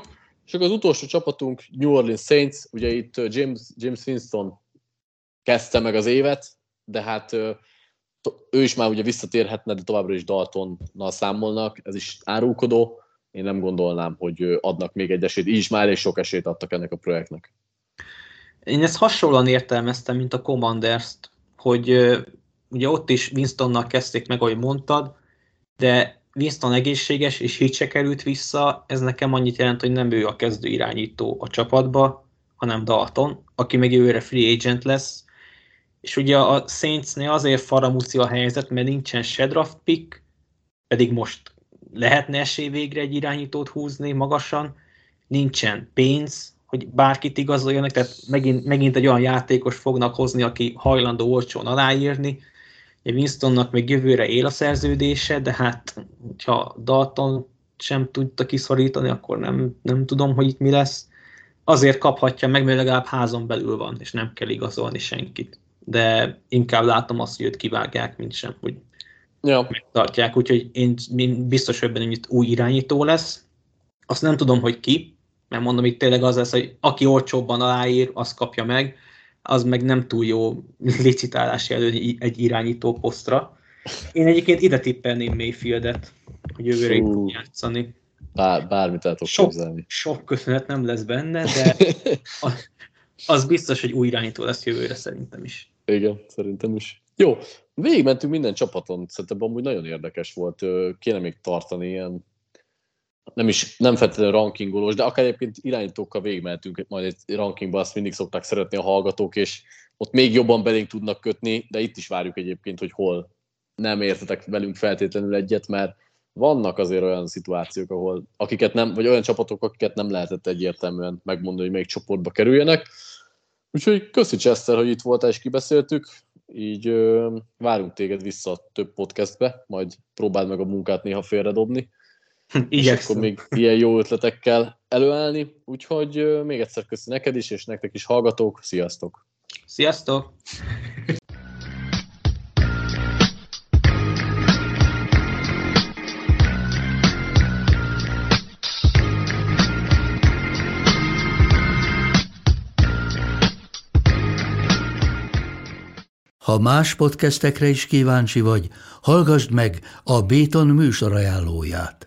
Speaker 1: és akkor az utolsó csapatunk New Orleans Saints, ugye itt James, James Winston kezdte meg az évet, de hát ő is már ugye visszatérhetne, de továbbra is Daltonnal számolnak, ez is árulkodó. Én nem gondolnám, hogy adnak még egy esélyt, így is már elég sok esélyt adtak ennek a projektnek.
Speaker 2: Én ezt hasonlóan értelmeztem, mint a Commanders-t, hogy ugye ott is Winstonnal kezdték meg, ahogy mondtad, de Winston egészséges, és így se került vissza, ez nekem annyit jelent, hogy nem ő a kezdő irányító a csapatba, hanem Dalton, aki meg jövőre free agent lesz, és ugye a Saintsnél azért faramúci a helyzet, mert nincsen se draft pick, pedig most lehetne esély végre egy irányítót húzni magasan, nincsen pénz, hogy bárkit igazoljanak, tehát megint, megint egy olyan játékos fognak hozni, aki hajlandó olcsón aláírni, Winstonnak még jövőre él a szerződése, de hát, ha Dalton sem tudta kiszorítani, akkor nem, nem tudom, hogy itt mi lesz. Azért kaphatja meg, mert legalább házon belül van, és nem kell igazolni senkit. De inkább látom azt, hogy őt kivágják, mint sem, hogy ja. megtartják. Úgyhogy én, biztos, hogy benne, hogy itt új irányító lesz. Azt nem tudom, hogy ki, mert mondom, itt tényleg az lesz, hogy aki olcsóbban aláír, az kapja meg az meg nem túl jó licitálási elő egy irányító posztra. Én egyébként ide tippelném Mayfieldet, hogy jövőre itt játszani.
Speaker 1: Bár, bármit el tudok
Speaker 2: sok, képzelni. Sok köszönet nem lesz benne, de az, az biztos, hogy új irányító lesz jövőre szerintem is.
Speaker 1: Igen, szerintem is. Jó, végigmentünk minden csapaton, szerintem amúgy nagyon érdekes volt. Kéne még tartani ilyen nem is, nem feltétlenül rankingolós, de akár egyébként irányítókkal végigmehetünk majd egy rankingba, azt mindig szokták szeretni a hallgatók, és ott még jobban belénk tudnak kötni, de itt is várjuk egyébként, hogy hol nem értetek velünk feltétlenül egyet, mert vannak azért olyan szituációk, ahol akiket nem, vagy olyan csapatok, akiket nem lehetett egyértelműen megmondani, hogy melyik csoportba kerüljenek. Úgyhogy köszi Chester, hogy itt voltál és kibeszéltük. Így ö, várunk téged vissza több podcastbe, majd próbáld meg a munkát néha félredobni. És akkor még ilyen jó ötletekkel előállni. Úgyhogy még egyszer köszi neked is, és nektek is hallgatók. Sziasztok!
Speaker 2: Sziasztok!
Speaker 3: Ha más podcastekre is kíváncsi vagy, hallgassd meg a Béton műsor ajánlóját.